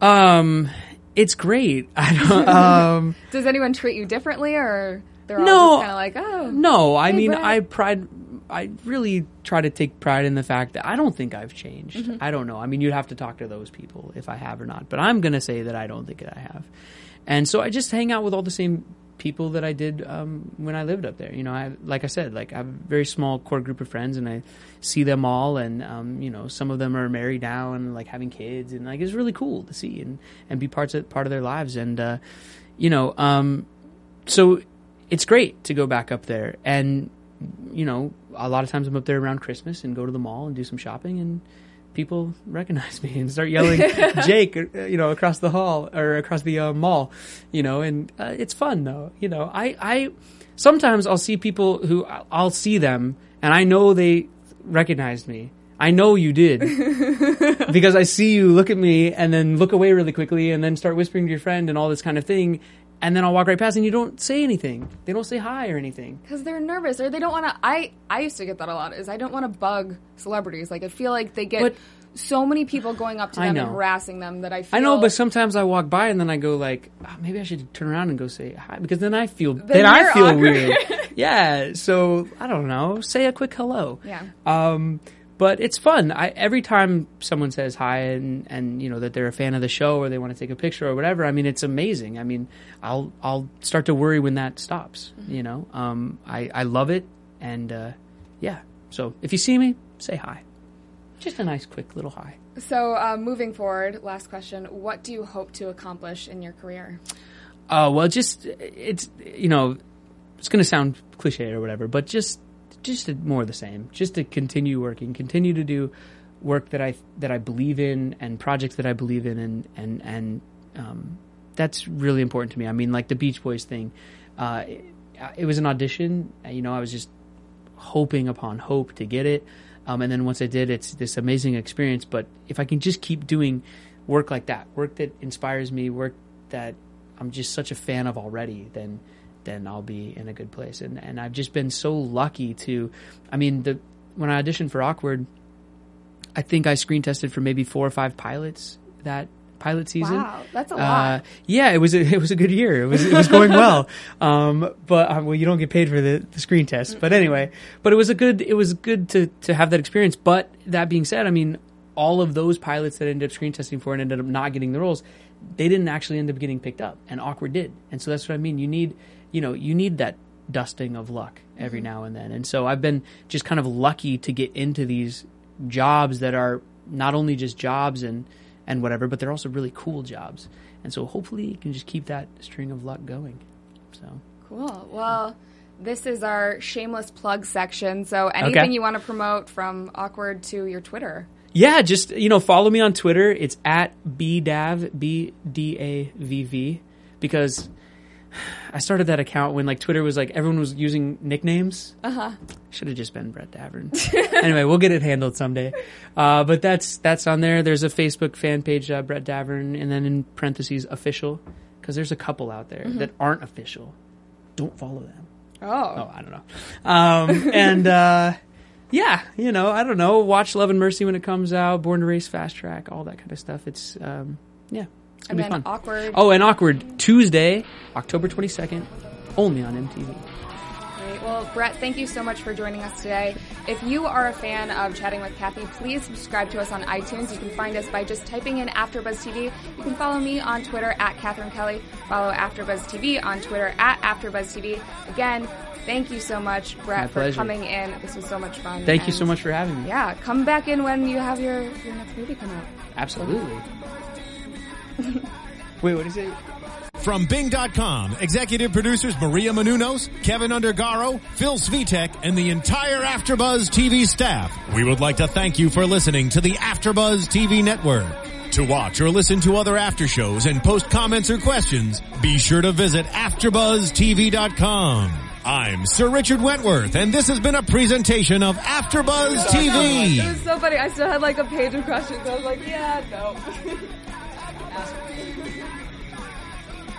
Um, it's great. I don't. Um, Does anyone treat you differently, or they're all No. kind of like, oh, no, I Hey, mean. I pride. I really try to take pride in the fact that I don't think I've changed. Mm-hmm. I don't know. I mean, you'd have to talk to those people if I have or not. But I'm gonna say that I don't think that I have. And so I just hang out with all the same people that I did um, when I lived up there. You know, I like I said, like I have a very small core group of friends, and I see them all, and um, you know, some of them are married now and like having kids, and like it's really cool to see and and be parts of part of their lives, and uh, you know, um, so it's great to go back up there, and you know, a lot of times I'm up there around Christmas and go to the mall and do some shopping and. People recognize me and start yelling Jake, uh, you know, across the hall or across the uh, mall, you know, and uh, it's fun though. You know, I, I sometimes I'll see people who I'll- I'll see them and I know they recognized me. I know you did because I see you look at me and then look away really quickly and then start whispering to your friend and all this kind of thing. And then I'll walk right past and you don't say anything. They don't say hi or anything. because they're nervous or they don't want to. I I used to get that a lot. Is I don't want to bug celebrities. Like I feel like they get But- so many people going up to them and harassing them that I feel. I know, but sometimes I walk by and then I go like, "Ah, maybe I should turn around and go say hi because then I feel then, I feel awkward. weird. yeah, so I don't know. Say a quick hello. Yeah. Um, but it's fun. I every time someone says hi and and you know that they're a fan of the show or they want to take a picture or whatever. I mean, it's amazing. I mean, I'll I'll start to worry when that stops. Mm-hmm. You know, um, I I love it and uh, yeah. So if you see me, say hi. Just a nice, quick little hi. So uh, moving forward, last question: What do you hope to accomplish in your career? Uh, well, just it's you know, it's going to sound cliche or whatever, but just just more of the same. Just to continue working, continue to do work that I that I believe in and projects that I believe in, and and and um, that's really important to me. I mean, like the Beach Boys thing, uh, it, it was an audition. You know, I was just hoping upon hope to get it. Um, and then once I did, it's this amazing experience. But if I can just keep doing work like that, work that inspires me, work that I'm just such a fan of already, then then I'll be in a good place. And and I've just been so lucky to, I mean, the when I auditioned for Awkward, I think I screen tested for maybe four or five pilots that pilot season. Wow, that's a Uh, lot. yeah, it was a, it was a good year. It was it was going well. Um, but uh, well, you don't get paid for the, the screen test. But anyway, but it was a good it was good to to have that experience. But that being said, I mean, all of those pilots that ended up screen testing for and ended up not getting the roles, they didn't actually end up getting picked up, and Awkward did. And so that's what I mean. You need you know you need that dusting of luck every mm-hmm. now and then. And so I've been just kind of lucky to get into these jobs that are not only just jobs and and whatever, but they're also really cool jobs. And so hopefully you can just keep that string of luck going. So Cool. Well, this is our shameless plug section. So anything Okay. you want to promote from awkward to your Twitter. yeah, just you know, follow me on Twitter. It's at bdav b d a v v because I started that account when like Twitter was like everyone was using nicknames. Uh huh. Should have just been Brett Davern. anyway, we'll get it handled someday. Uh, but that's that's on there. There's a Facebook fan page, uh, Brett Davern, and then in parentheses official because there's a couple out there that aren't official. Don't follow them. Oh. Oh, I don't know. Um, and uh, yeah, you know, I don't know. Watch Love and Mercy when it comes out. Born to Race, Fast Track, all that kind of stuff. It's um, yeah, it's And gonna be then fun. awkward. Oh, and awkward Tuesday, October twenty second, only on MTV. Great. Well, Brett, thank you so much for joining us today. If you are a fan of Chatting with Kathy, please subscribe to us on iTunes. You can find us by just typing in AfterBuzz TV. You can follow me on Twitter at Catherine Kelly. Follow AfterBuzz TV on Twitter at AfterBuzz TV. Again, thank you so much, Brett, My for pleasure. coming in. This was so much fun. Thank you so much for having me. Yeah, come back in when you have your, your next movie come out. Absolutely. Wait, what is it? From Bing.com, executive producers Maria Menounos, Keven Undergaro, Phil Svitek, and the entire Afterbuzz TV staff. We would like to thank you for listening to the Afterbuzz TV network. To watch or listen to other after shows and post comments or questions, be sure to visit AfterBuzzTV.com. I'm Sir Richard Wentworth, and this has been a presentation of AfterBuzz It TV. was so funny. I still had like a page of questions. I was like, yeah, no.